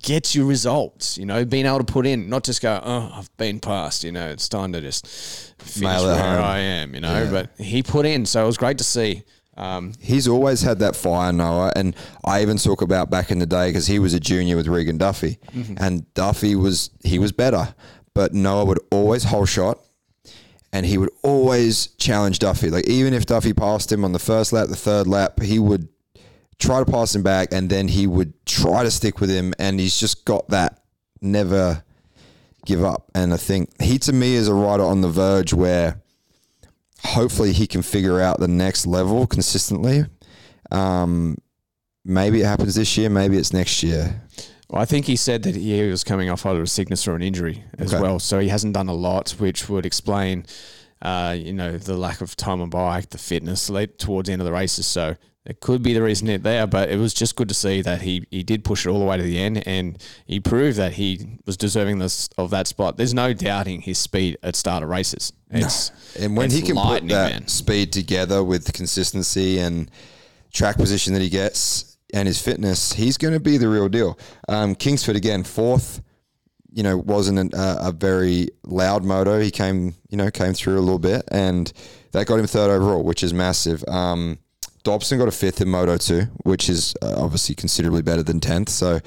gets you results. You know, being able to put in, not just go, oh, I've been passed, You know, it's time to just finish Nail it where home. I am. You know, but he put in, so it was great to see. Um, He's always had that fire, Noah, and I even talk about back in the day because he was a junior with Regan Duffy, and Duffy was he was better, but Noah would always whole shot, and he would always challenge Duffy. Like even if Duffy passed him on the first lap, the third lap, he would try to pass him back, and then he would try to stick with him, and he's just got that never give up. And I think he to me is a rider on the verge where hopefully he can figure out the next level consistently. Um, maybe it happens this year, maybe it's next year. well, I think he said that he was coming off either a sickness or an injury as Okay. well, so he hasn't done a lot, which would explain, uh, you know, the lack of time on bike, the fitness late towards the end of the races. So it could be the reason it there, but it was just good to see that he, he did push it all the way to the end, and he proved that he was deserving this of that spot. There's no doubting his speed at start of races. It's And when he can put that man. speed together with consistency and track position that he gets and his fitness, he's going to be the real deal. Um, Kingsford again, fourth. You know, wasn't an, uh, a very loud moto. He came, you know, came through a little bit, and that got him third overall, which is massive. Um, Dobson got a fifth in Moto 2, which is uh, obviously considerably better than 10th. So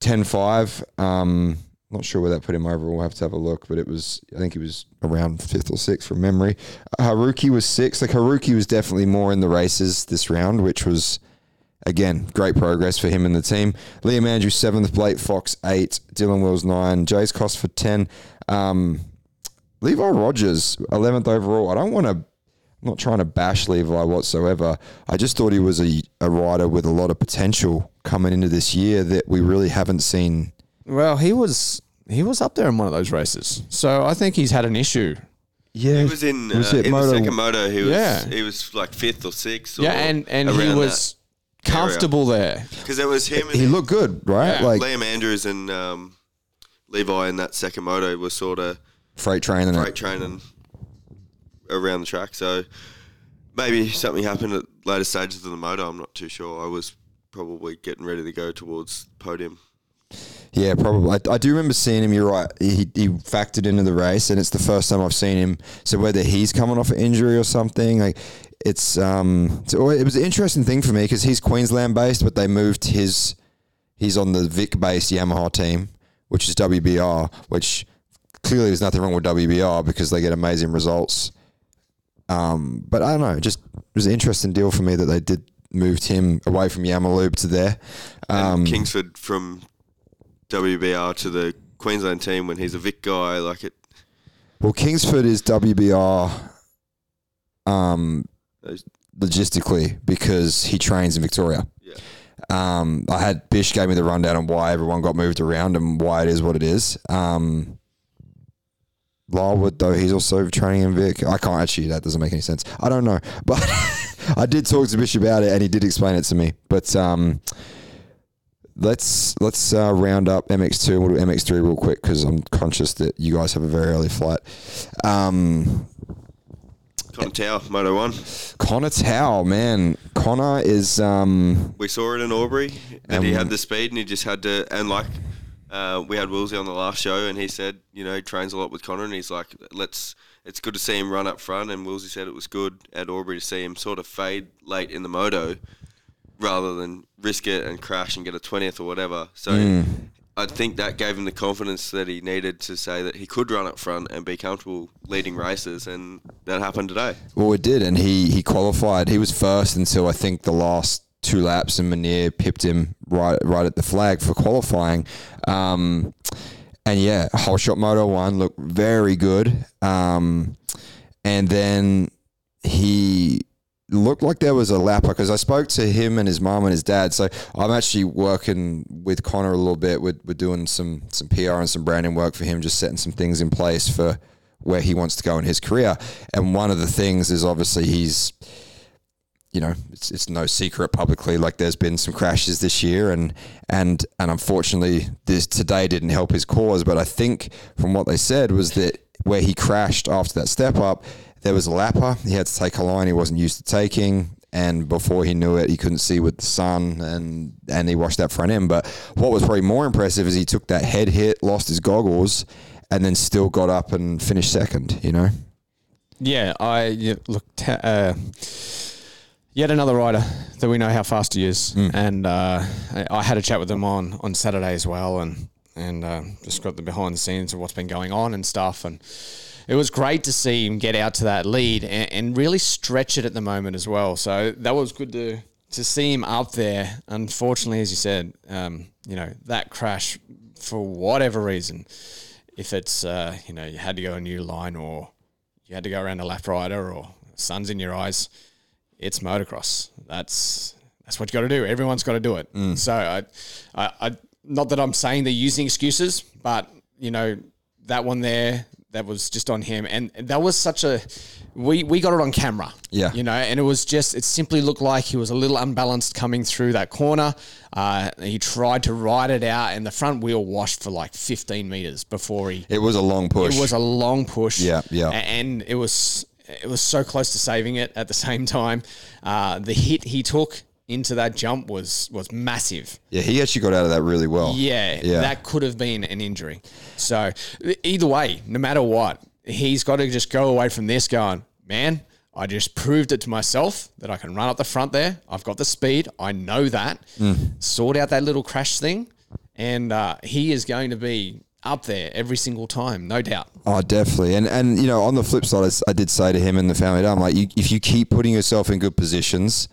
10 5. Um, not sure where that put him overall. We'll have to have a look, but it was, I think he was around fifth or sixth from memory. Uh, Haruki was sixth. Like Haruki was definitely more in the races this round, which was, again, great progress for him and the team. Liam Andrews, seventh. Blake Fox, eight. Dylan Wills, nine. Jayce Cosford 10. Um, Levi Rogers, 11th overall. I don't want to, I'm not trying to bash Levi whatsoever. I just thought he was a, a rider with a lot of potential coming into this year that we really haven't seen. Well, he was he was up there in one of those races, so I think he's had an issue. Yeah, He was in, uh, Was it in Moto- the second moto. He was Yeah. he was like fifth or sixth. Or Yeah, and and he was comfortable there. because it was him. And He looked good, right? Yeah. like Liam Andrews and um, Levi in that second moto was sort of freight train and freight training around the track. So maybe something happened at later stages of the moto. I'm not too sure. I was probably getting ready to go towards podium. Yeah, probably. I, I do remember seeing him. You're right. He, he factored into the race, and it's the first time I've seen him. So whether he's coming off an injury or something, like it's um, it's it was an interesting thing for me because he's Queensland based, but they moved his. He's on the Vic based Yamaha team, which is WBR, which clearly there's nothing wrong with WBR because they get amazing results. Um, but I don't know. Just it was an interesting deal for me that they did moved him away from Yamalube to there. Um, Kingsford from WBR to the Queensland team when he's a Vic guy, like it. Well, Kingsford is WBR um, logistically because he trains in Victoria. Yeah. Um, I had Bish gave me the rundown on why everyone got moved around and why it is what it is. Um, Larwood, though, he's also training in Vic. I can't actually, that doesn't make any sense. I don't know. *laughs* But I did talk to Bish about it and he did explain it to me. But um, let's let's uh, round up MX2 and we'll do MX3 real quick because I'm conscious that you guys have a very early flight. Um, Connor Tao, Moto One. Connor Tao, man. Connor is um, We saw it in Albury that And- he had the speed and he just had to. And like uh, we had Wilsey on the last show and he said, you know, he trains a lot with Connor and he's like, let's. It's good to see him run up front and Wilsey said it was good at Albury to see him sort of fade late in the moto rather than risk it and crash and get a twentieth or whatever. So. Hmm. I think that gave him the confidence that he needed to say that he could run up front and be comfortable leading races, and that happened today. well, it did, and he he qualified. He was first until I think the last two laps, and Minear pipped him right right at the flag for qualifying. Um, and yeah, whole shot moto one looked very good. Um, and then he looked like there was a lapper because I spoke to him and his mom and his dad. So I'm actually working with Connor a little bit. We're, we're doing some some PR and some branding work for him, just setting some things in place for where he wants to go in his career. And one of the things is obviously he's you know, it's, it's no secret publicly. Like there's been some crashes this year, and and and unfortunately, this today didn't help his cause. But I think from what they said was that where he crashed after that step up, there was a lapper. He had to take a line he wasn't used to taking, and before he knew it, he couldn't see with the sun, and and he washed that front end. But what was probably more impressive is he took that head hit, lost his goggles, and then still got up and finished second. You know. Yeah, I look. T- uh, yet another rider that we know how fast he is, and uh, I- I had a chat with him on on Saturday as well, and and uh, just got the behind the scenes of what's been going on and stuff, and it was great to see him get out to that lead and, and really stretch it at the moment as well. So that was good to to see him up there. Unfortunately, as you said, um, you know that crash for whatever reason, if it's uh, you know you had to go a new line or you had to go around a lap rider or sun's in your eyes, it's motocross. That's that's what you got to do. Everyone's got to do it. So I, I, I, not that I'm saying they're using excuses, but you know that one there, that was just on him, and that was such a. We we got it on camera. Yeah. you know, and it was just it simply looked like he was a little unbalanced coming through that corner. Uh, he tried to ride it out, and the front wheel washed for like 15 meters before he It was a long push. it was a long push. Yeah, yeah. And it was it was so close to saving it at the *laughs* same time. Uh, the hit he took into that jump was was massive. yeah, he actually got out of that really well. Yeah, Yeah. that could have been an injury. So either way, no matter what, he's got to just go away from this going, man. I just proved it to myself that I can run up the front there. I've got the speed. I know that. Mm. Sort out that little crash thing, and uh, he is going to be up there every single time, no doubt. Oh, definitely. And and you know, on the flip side, I did say to him and the family, I'm like, you, if you keep putting yourself in good positions,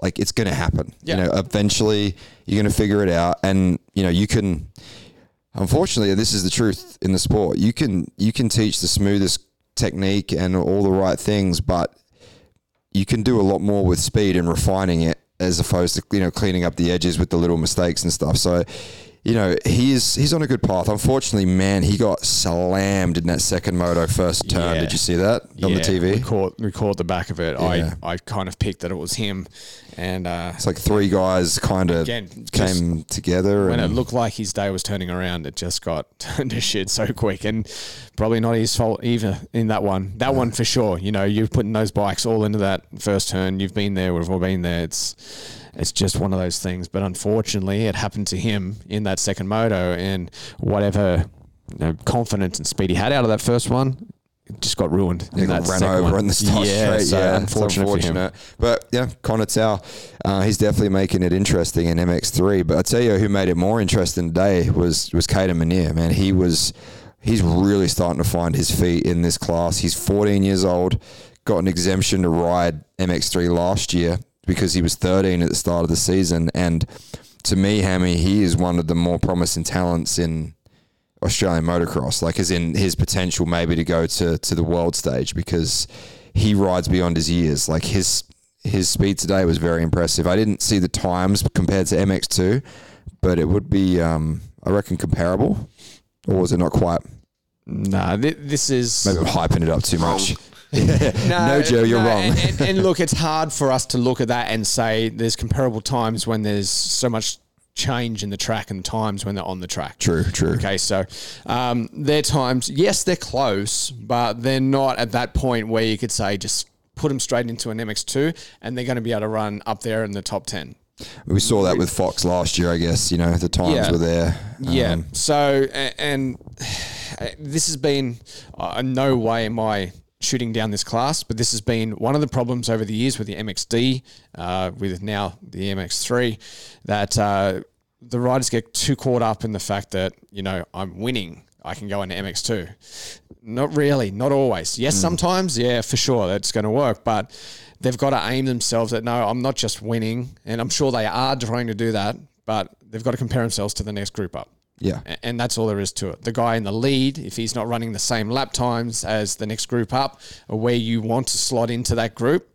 like it's going to happen. Yeah. You know, eventually you're going to figure it out, and you know, you can. Unfortunately, this is the truth in the sport. You can you can teach the smoothest technique and all the right things, but you can do a lot more with speed and refining it as opposed to you know cleaning up the edges with the little mistakes and stuff. So, you know, he is he's on a good path. Unfortunately, man, he got slammed in that second moto first turn. Yeah. Did you see that on the We TV? caught, we caught the back of it. Yeah. I, I kind of picked that it was him. And uh, It's like three guys kind of came together. when it looked like his day was turning around, it just got *laughs* turned to shit so quick. And probably not his fault either in that one. That one for sure. You know, you're putting those bikes all into that first turn. You've been there. We've all been there. It's it's just one of those things. But unfortunately, it happened to him in that second moto. And whatever you know, confidence and speed he had out of that first one, just got ruined. He in got ran over one. on the start yeah, straight. So yeah, unfortunate, him. But yeah, Connor Tao, uh, he's definitely making it interesting in MX3. But I tell you, who made it more interesting today was was Caden Minear. Man, he was he's really starting to find his feet in this class. He's 14 years old, got an exemption to ride MX3 last year because he was 13 at the start of the season. And to me, Hammy, he is one of the more promising talents in Australian motocross, like as in his potential maybe to go to to the world stage because he rides beyond his years. Like his his speed today was very impressive. I didn't see the times compared to MX2, but it would be um, I reckon comparable, or was it not quite? Nah, thi- this is Maybe I'm hyping it up too much. *laughs* no, Joe, you're no, wrong. And, and, and look, it's *laughs* hard for us to look at that and say there's comparable times when there's so much change in the track and times when they're on the track. True, true. Okay, so um, their times, yes, they're close, but they're not at that point where you could say just put them straight into an MX2 and they're going to be able to run up there in the top 10. We saw that with Fox last year, I guess. You know, the times Yeah. were there. Yeah. Um, So, a- and *sighs* this has been, uh, no way am I shooting down this class, but this has been one of the problems over the years with the MXD, uh, with now the MX3, that uh, the riders get too caught up in the fact that, you know, I'm winning. I can go into MX2. Not really, not always. Yes, sometimes, yeah, for sure, that's going to work. But they've got to aim themselves at no, I'm not just winning, and I'm sure they are trying to do that, but they've got to compare themselves to the next group up. Yeah. And that's all there is to it. The guy in the lead, if he's not running the same lap times as the next group up, or where you want to slot into that group,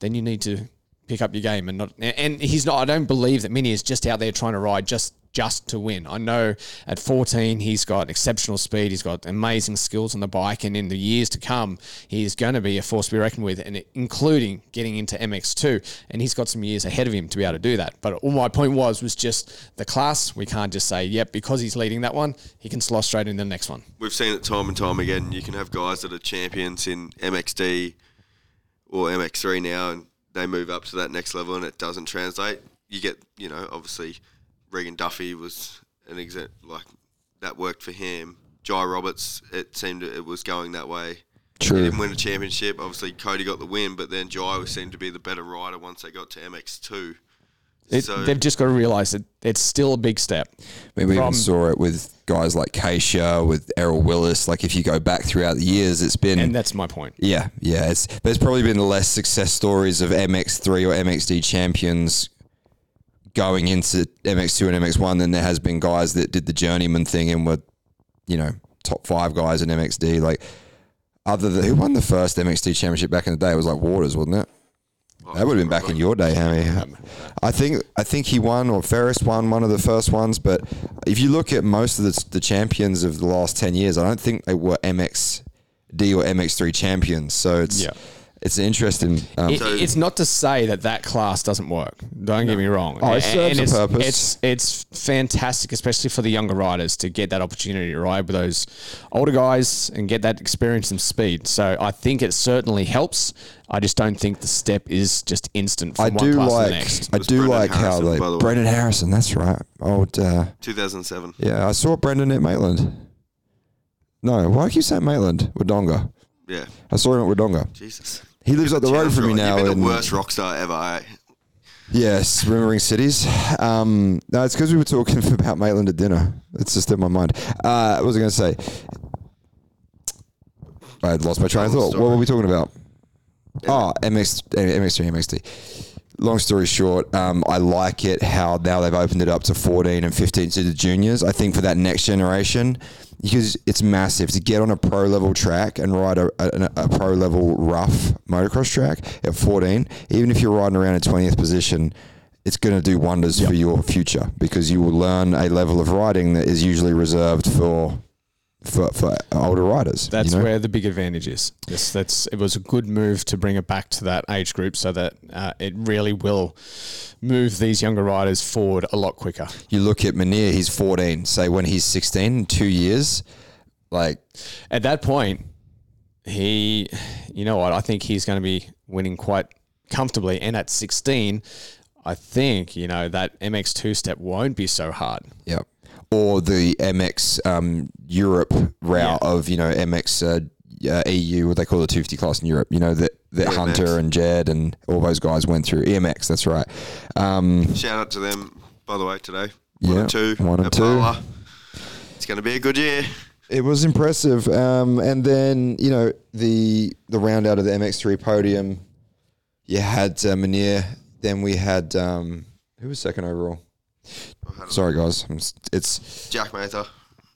then you need to pick up your game and not. And he's not. I don't believe that Mini is just out there trying to ride just just to win. I know at 14 he's got exceptional speed. He's got amazing skills on the bike, and in the years to come, he is going to be a force to be reckoned with, and including getting into MX2. And he's got some years ahead of him to be able to do that. But all my point was was just the class. We can't just say, yep, because he's leading that one, he can slot straight into the next one. We've seen it time and time again. You can have guys that are champions in MXD or MX3 now, and they move up to that next level, and it doesn't translate. You get, you know, obviously Regan Duffy was an example like that worked for him. Jai Roberts, it seemed it was going that way. True. He didn't win a championship. Obviously, Cody got the win, but then Jai seemed to be the better rider once they got to MX2. It, so they've just got to realize that it's still a big step. I mean, we even saw it with guys like Keisha, with Errol Willis. Like, if you go back throughout the years, it's been. And that's my point. yeah, yeah. It's there's probably been less success stories of MX3 or MXD champions going into MX2 and MX1 than there has been guys that did the journeyman thing and were, you know, top five guys in MXD. Like, other than who won the first MXD championship back in the day? It was like Waters, wasn't it? Oh, that would have been back in your day, Hammy. I think I think he won or Ferris won one of the first ones. But if you look at most of the, the champions of the last ten years, I don't think they were MXD or MX3 champions. So it's Yeah. It's interesting. Um, It- it's not to say that that class doesn't work. Don't get me wrong. Oh, it A- serves a it's, purpose. It's it's fantastic, especially for the younger riders, to get that opportunity to ride with those older guys and get that experience and speed. So I think it certainly helps. I just don't think the step is just instant from I one do class to like the next. I do Brendan like how they by the. Brendan Harrison. That's right. Old uh, 2007. yeah. I saw Brendan at Maitland. No, why do you say Maitland? Wodonga. Yeah. I saw him at Wodonga. Jesus. He lives up the road from me now. You've been the worst rock star ever. Eh? Yes, remembering cities. Um, no, it's because we were talking *laughs* about Maitland at dinner. It's just in my mind. Uh, what was I going to say? I had lost my train of thought. What were we talking about? Oh, MX, MX3, MXD. Long story short, um, I like it how now they've opened it up to 14 and 15 to the juniors. I think for that next generation, because it's massive to get on a pro level track and ride a, a, a pro level rough motocross track at 14, even if you're riding around in 20th position, it's going to do wonders for your future because you will learn a level of riding that is usually reserved for for, for older riders. That's you know? where the big advantage is. Yes, that's it was a good move to bring it back to that age group, so that uh, it really will move these younger riders forward a lot quicker. you look at Minear, he's 14. Say when he's 16, two years, like At that point, he, you know what? I think he's going to be winning quite comfortably. And at 16, I think you know that MX2 step won't be so hard. yeah, or the MX um, Europe route Yeah. of you know MX uh, uh, EU, what they call the 250 class in Europe. You know that that EMX. Hunter and Jett and all those guys went through EMX. That's right. Um, Shout out to them, by the way, today. Yeah, One and two. one and two. It's going to be a good year. It was impressive. Um, and then you know the the round out of the MX3 podium, you had uh, Minear. Then we had um, who was second overall? Sorry guys, it's Jack Mather,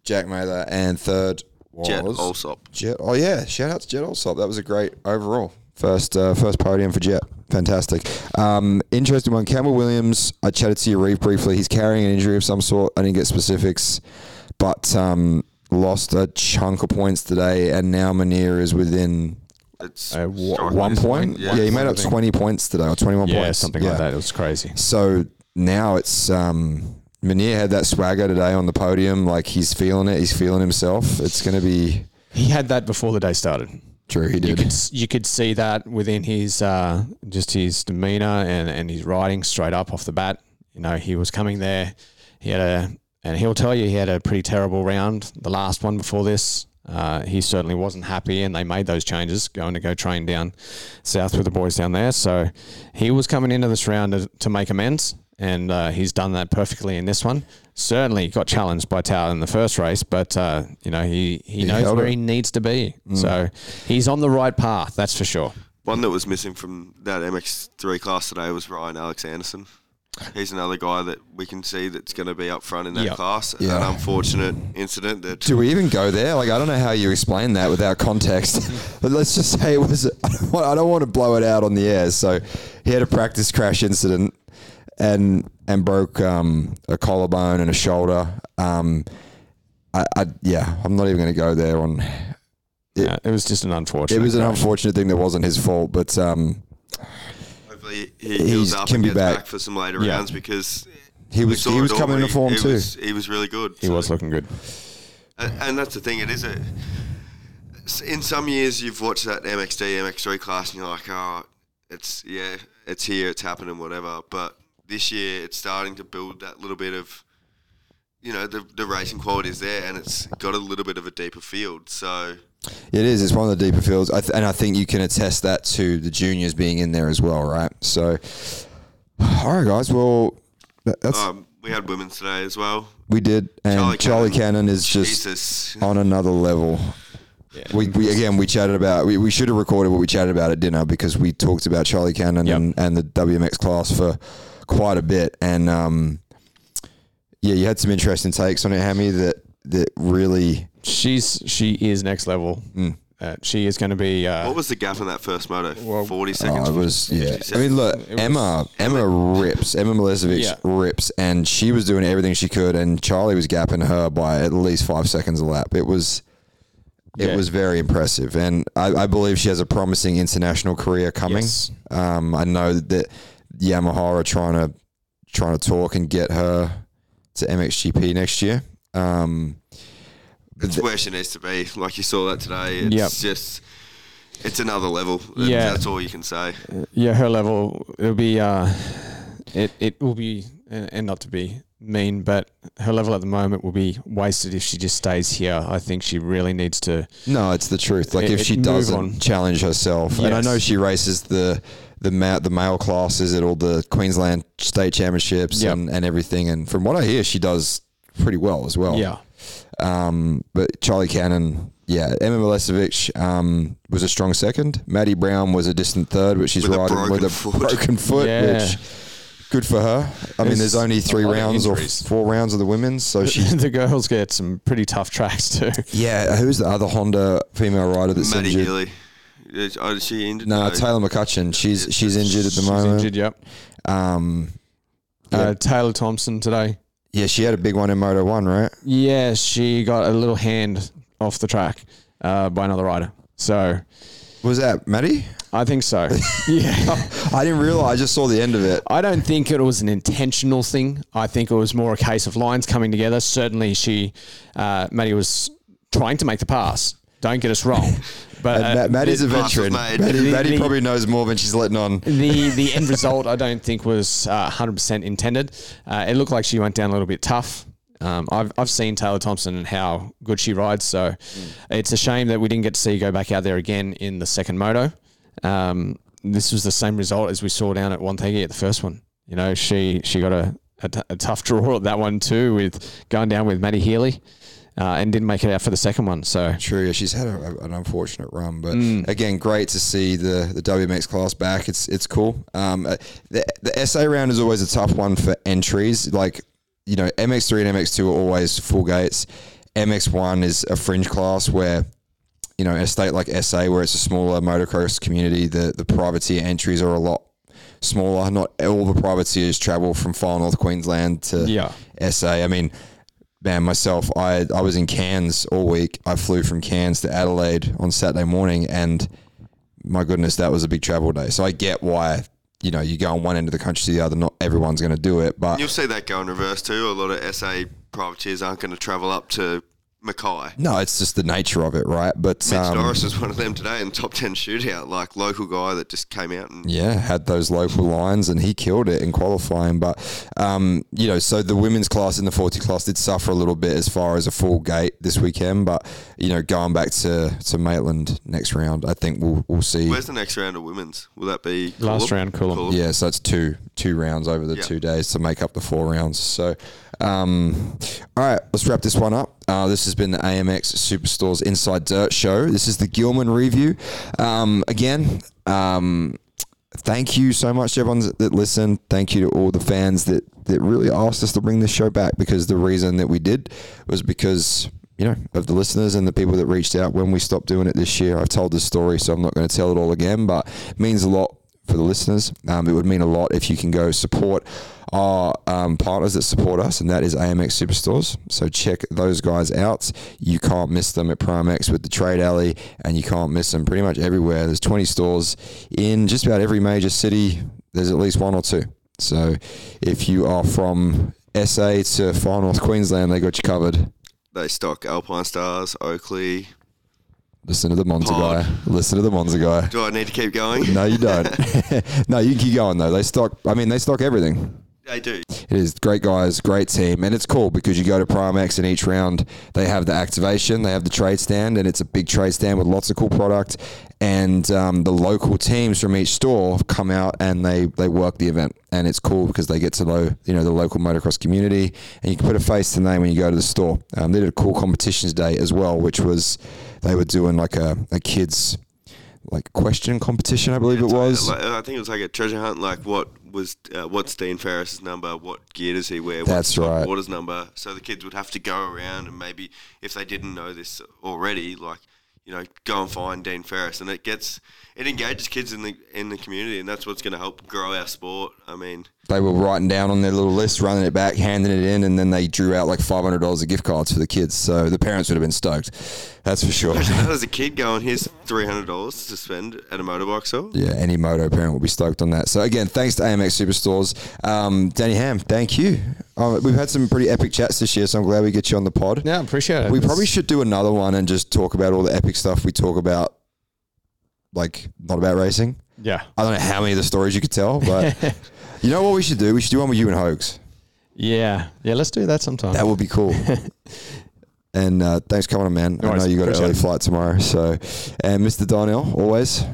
Jack Mather, and third was Jet Allsop. Jet. Oh yeah, shout out to Jet Allsop. That was a great overall first uh, first podium for Jet. Fantastic. Um, interesting one. Campbell Williams. I chatted to you Reeve briefly. He's carrying an injury of some sort. I didn't get specifics, but um, lost a chunk of points today, and now Minear is within It's Uh, wa- strike one race. point. Yeah, he made up twenty points today, or twenty-one Yeah, points. something Yeah. like that. It was crazy. So now it's um, Minear had that swagger today on the podium. Like he's feeling it. He's feeling himself. It's going to be He had that before the day started. true. He You did. could you could see that within his uh, just his demeanor and, and his riding straight up off the bat. You know, he was coming there. He had a and he'll tell you he had a pretty terrible round. The last one before this, uh, he certainly wasn't happy, and they made those changes going to go train down south with the boys down there. So he was coming into this round to, to make amends, and uh, he's done that perfectly in this one. Certainly got challenged by Tao in the first race, but uh, you know he he, knows where it. he needs to be. So he's on the right path. That's for sure. One that was missing from that MX3 class today was Ryan Alexanderson. He's another guy that we can see that's going to be up front in that Yeah. class. Yeah. An unfortunate incident that Do we even go there? Like, I don't know how you explain that without context. *laughs* but let's just say it was. *laughs* I don't, want, I don't want to blow it out on the air. So he had a practice crash incident and and broke um, a collarbone and a shoulder. Um, I, I yeah, I'm not even going to go there on. It- Yeah, it was just an unfortunate. It was an crash. unfortunate thing that wasn't his fault, but um, hopefully he heals up can and be gets back. back. for some later Yeah. rounds because he was he was coming into He- form he too. Was, he was really good. He So- was looking good. And, and that's the thing. It is a. In some years, you've watched that MXD, MX3 class, and you're like, oh, it's yeah, it's here, it's happening, whatever. But this year, it's starting to build that little bit of, you know, the the racing quality is there, and it's got a little bit of a deeper field. So It is. It's one of the deeper fields, I th- and I think you can attest that to the juniors being in there as well, right? So, *sighs* all right, guys. Well, that's um, we had women's today as well. we did, and Charlie, Charlie Cannon, Cannon, is just Jesus, on another level. We, we again we chatted about we, we should have recorded what we chatted about at dinner because we talked about Charlie Cannon Yep. and, and the WMX class for quite a bit and um yeah you had some interesting takes on it Hammy that that really She's she is next level. Mm. Uh, she is going to be. Uh, what was the gap in that first moto? Well, Forty Oh, seconds. it was yeah. 50 I mean, look, It was- Emma Emma rips. Emma Milesevic Yeah. rips, and she was doing everything she could, and Charlie was gapping her by at least five seconds a lap. It was. It Yeah. was very impressive, and I, I believe she has a promising international career coming. Yes. Um, I know that Yamaha are trying to trying to talk and get her to MXGP next year. Um, It's where she needs to be. Like you saw that today. It's Yep. just, it's another level. Yeah. That's all you can say. yeah, her level. It'll be. Uh, it it will be, and and not to be mean, but her level at the moment will be wasted if she just stays here. I think she really needs to. No, it's the truth. Like It- if she doesn't on. challenge herself, and I know she races the the ma- the male classes at all the Queensland state championships Yep. and, and everything, and from what I hear, she does pretty well as well. Yeah. Um, but Charlie Cannon, yeah, Emma Milesevic um, was a strong second. Maddie Brown was a distant third, but she's With riding with a broken foot. broken foot, Yeah. which good for her. I mean, there's There's only three rounds or four rounds of the women's, so *laughs* she. the girls get some pretty tough tracks too. Yeah, who's the other Honda female rider that's Maddie injured? Healy. Is, oh, is she injured? No, Taylor McCutcheon. She's she's injured at the She's moment. injured. Yep. Um, Uh, Taylor Thompson today. yeah, she had a big one in Moto One, right? Yeah, she got a little hand off the track uh, by another rider. So Was that Maddie? I think so. *laughs* yeah. I didn't realize. I just saw the end of it. I don't think it was an intentional thing. I think it was more a case of lines coming together. Certainly, she, uh, Maddie was trying to make the pass. Don't get us wrong, *laughs* but And uh, Ma- Maddie's a the, pass was veteran. made. Maddie, The- Maddie the- probably knows more than she's letting on. the the end result I don't think was uh, 100% intended. Uh, it looked like she went down a little bit tough. Um, I've, I've seen Taylor Thompson and how good she rides, so it's a shame that we didn't get to see her go back out there again in the second moto. Um, this was the same result as we saw down at Wonthaggi at the first one. You know, she she got a, a, t- a tough draw at that one too, with going down with Maddie Healy, uh, and didn't make it out for the second one. So True, yeah, she's had a, an unfortunate run, but Mm. again, great to see the the WMX class back. It's it's cool. Um, uh, the the SA round is always a tough one for entries. Like you know, MX3 and MX2 are always full gates. MX1 is a fringe class where you know, in a state like SA where it's a smaller motocross community, the the privateer entries are a lot smaller. Not all the privateers travel from far north Queensland to Yeah. SA. I mean, man, myself, I I was in Cairns all week. I flew from Cairns to Adelaide on Saturday morning, and my goodness, that was a big travel day. So I get why. You know, you go on one end of the country to the other. Not everyone's going to do it, but You'll see that go in reverse too. A lot of SA privateers aren't going to travel up to Mackay. No, it's just the nature of it, right? But Mitch um, Norris was one of them today in top 10 shootout, like local guy that just came out and yeah, had those local lines and he killed it in qualifying. But, um, you know, so the women's class in the 40 class did suffer a little bit as far as a full gate this weekend. But, you know, going back to, to Maitland next round, I think we'll, we'll see. Where's the next round of women's? Will that be Last Coolum? round, Coolum. Yeah, so it's two two rounds over the Yeah. two days to make up the four rounds. So, um, all right, let's wrap this one up. Uh, this has been the AMX Superstores Inside Dirt Show. This is the Gillman review. Um, again, um, thank you so much to everyone that, listened. Thank you to all the fans that that really asked us to bring this show back because the reason that we did was because you know of the listeners and the people that reached out when we stopped doing it this year. I've told this story, so I'm not going to tell it all again, but it means a lot for the listeners. Um, it would mean a lot if you can go support our um, partners that support us, and that is AMX Superstores. So check those guys out. You can't miss them at ProMX with the Trade Alley, and you can't miss them pretty much everywhere. There's 20 stores in just about every major city. There's at least one or two. So if you are from SA to far north Queensland, they got you covered. They stock Alpine Stars, Oakley. Listen to the Monza Pod. guy. Listen to the Monza guy. Do I need to keep going? No, you don't. *laughs* *laughs* no, you keep going though. They stock. I mean, they stock everything. They do. It is great guys, great team, and it's cool because you go to ProMX and each round they have the activation, they have the trade stand, and it's a big trade stand with lots of cool product. And um, the local teams from each store come out and they they work the event, and it's cool because they get to know you know the local motocross community, and you can put a face to name when you go to the store. Um, they did a cool competitions day as well, which was they were doing like a, a kids like question competition, I believe it was. Like, I think it was like a treasure hunt. Like, what was uh, what's Dean Ferris's number? What gear does he wear? That's what's right. Waters number. So the kids would have to go around and maybe if they didn't know this already, like you know, go and find Dean Ferris, and it gets it engages kids in the in the community, and that's what's going to help grow our sport. I mean, they were writing down on their little list, running it back, handing it in, and then they drew out like five hundred dollars of gift cards for the kids. So the parents would have been stoked. That's for sure. how does *laughs* a kid going here's three hundred dollars to spend at a motorbike store? Yeah, any moto parent will be stoked on that. So again, thanks to AMX Superstores, um, Danny Ham. Thank you. Uh, we've had some pretty epic chats this year, so I'm glad we get you on the pod. Yeah, appreciate it. We probably should do another one and just talk about all the epic stuff we talk about, like not about racing. Yeah. I don't know how many of the stories you could tell, but *laughs* you know what we should do? We should do one with you and Hoax. Yeah. Yeah, let's do that sometime. That would be cool. *laughs* and uh, thanks for coming on, man. I Alright, know you got an appreciate early it. flight tomorrow. So, and Mr. Darnell, always.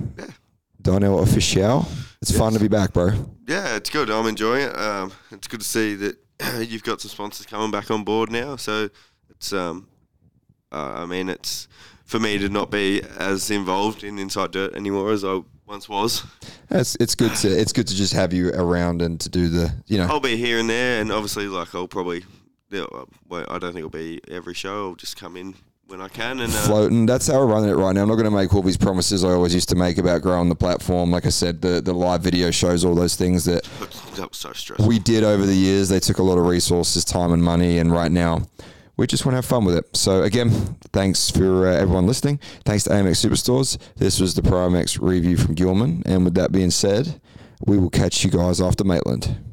Darnell Official. It's fun to be back, bro. Yeah, it's good. I'm enjoying it. Um, it's good to see that *clears throat* you've got some sponsors coming back on board now. So it's, um, uh, I mean, it's for me to not be as involved in Inside Dirt anymore as I once was. It's it's good to it's good to just have you around and to do the you know I'll be here and there, and obviously, like I'll probably, yeah, I don't think it'll be every show. I'll just come in when I can, and uh, floating. That's how we're running it right now. I'm not going to make all these promises I always used to make about growing the platform. Like I said, the the live video shows, all those things that that so we did over the years. They took a lot of resources, time, and money. And right now, we just want to have fun with it. So again, thanks for uh, everyone listening. Thanks to AMX Superstores. This was the ProMX review from Gillman. And with that being said, we will catch you guys after Maitland.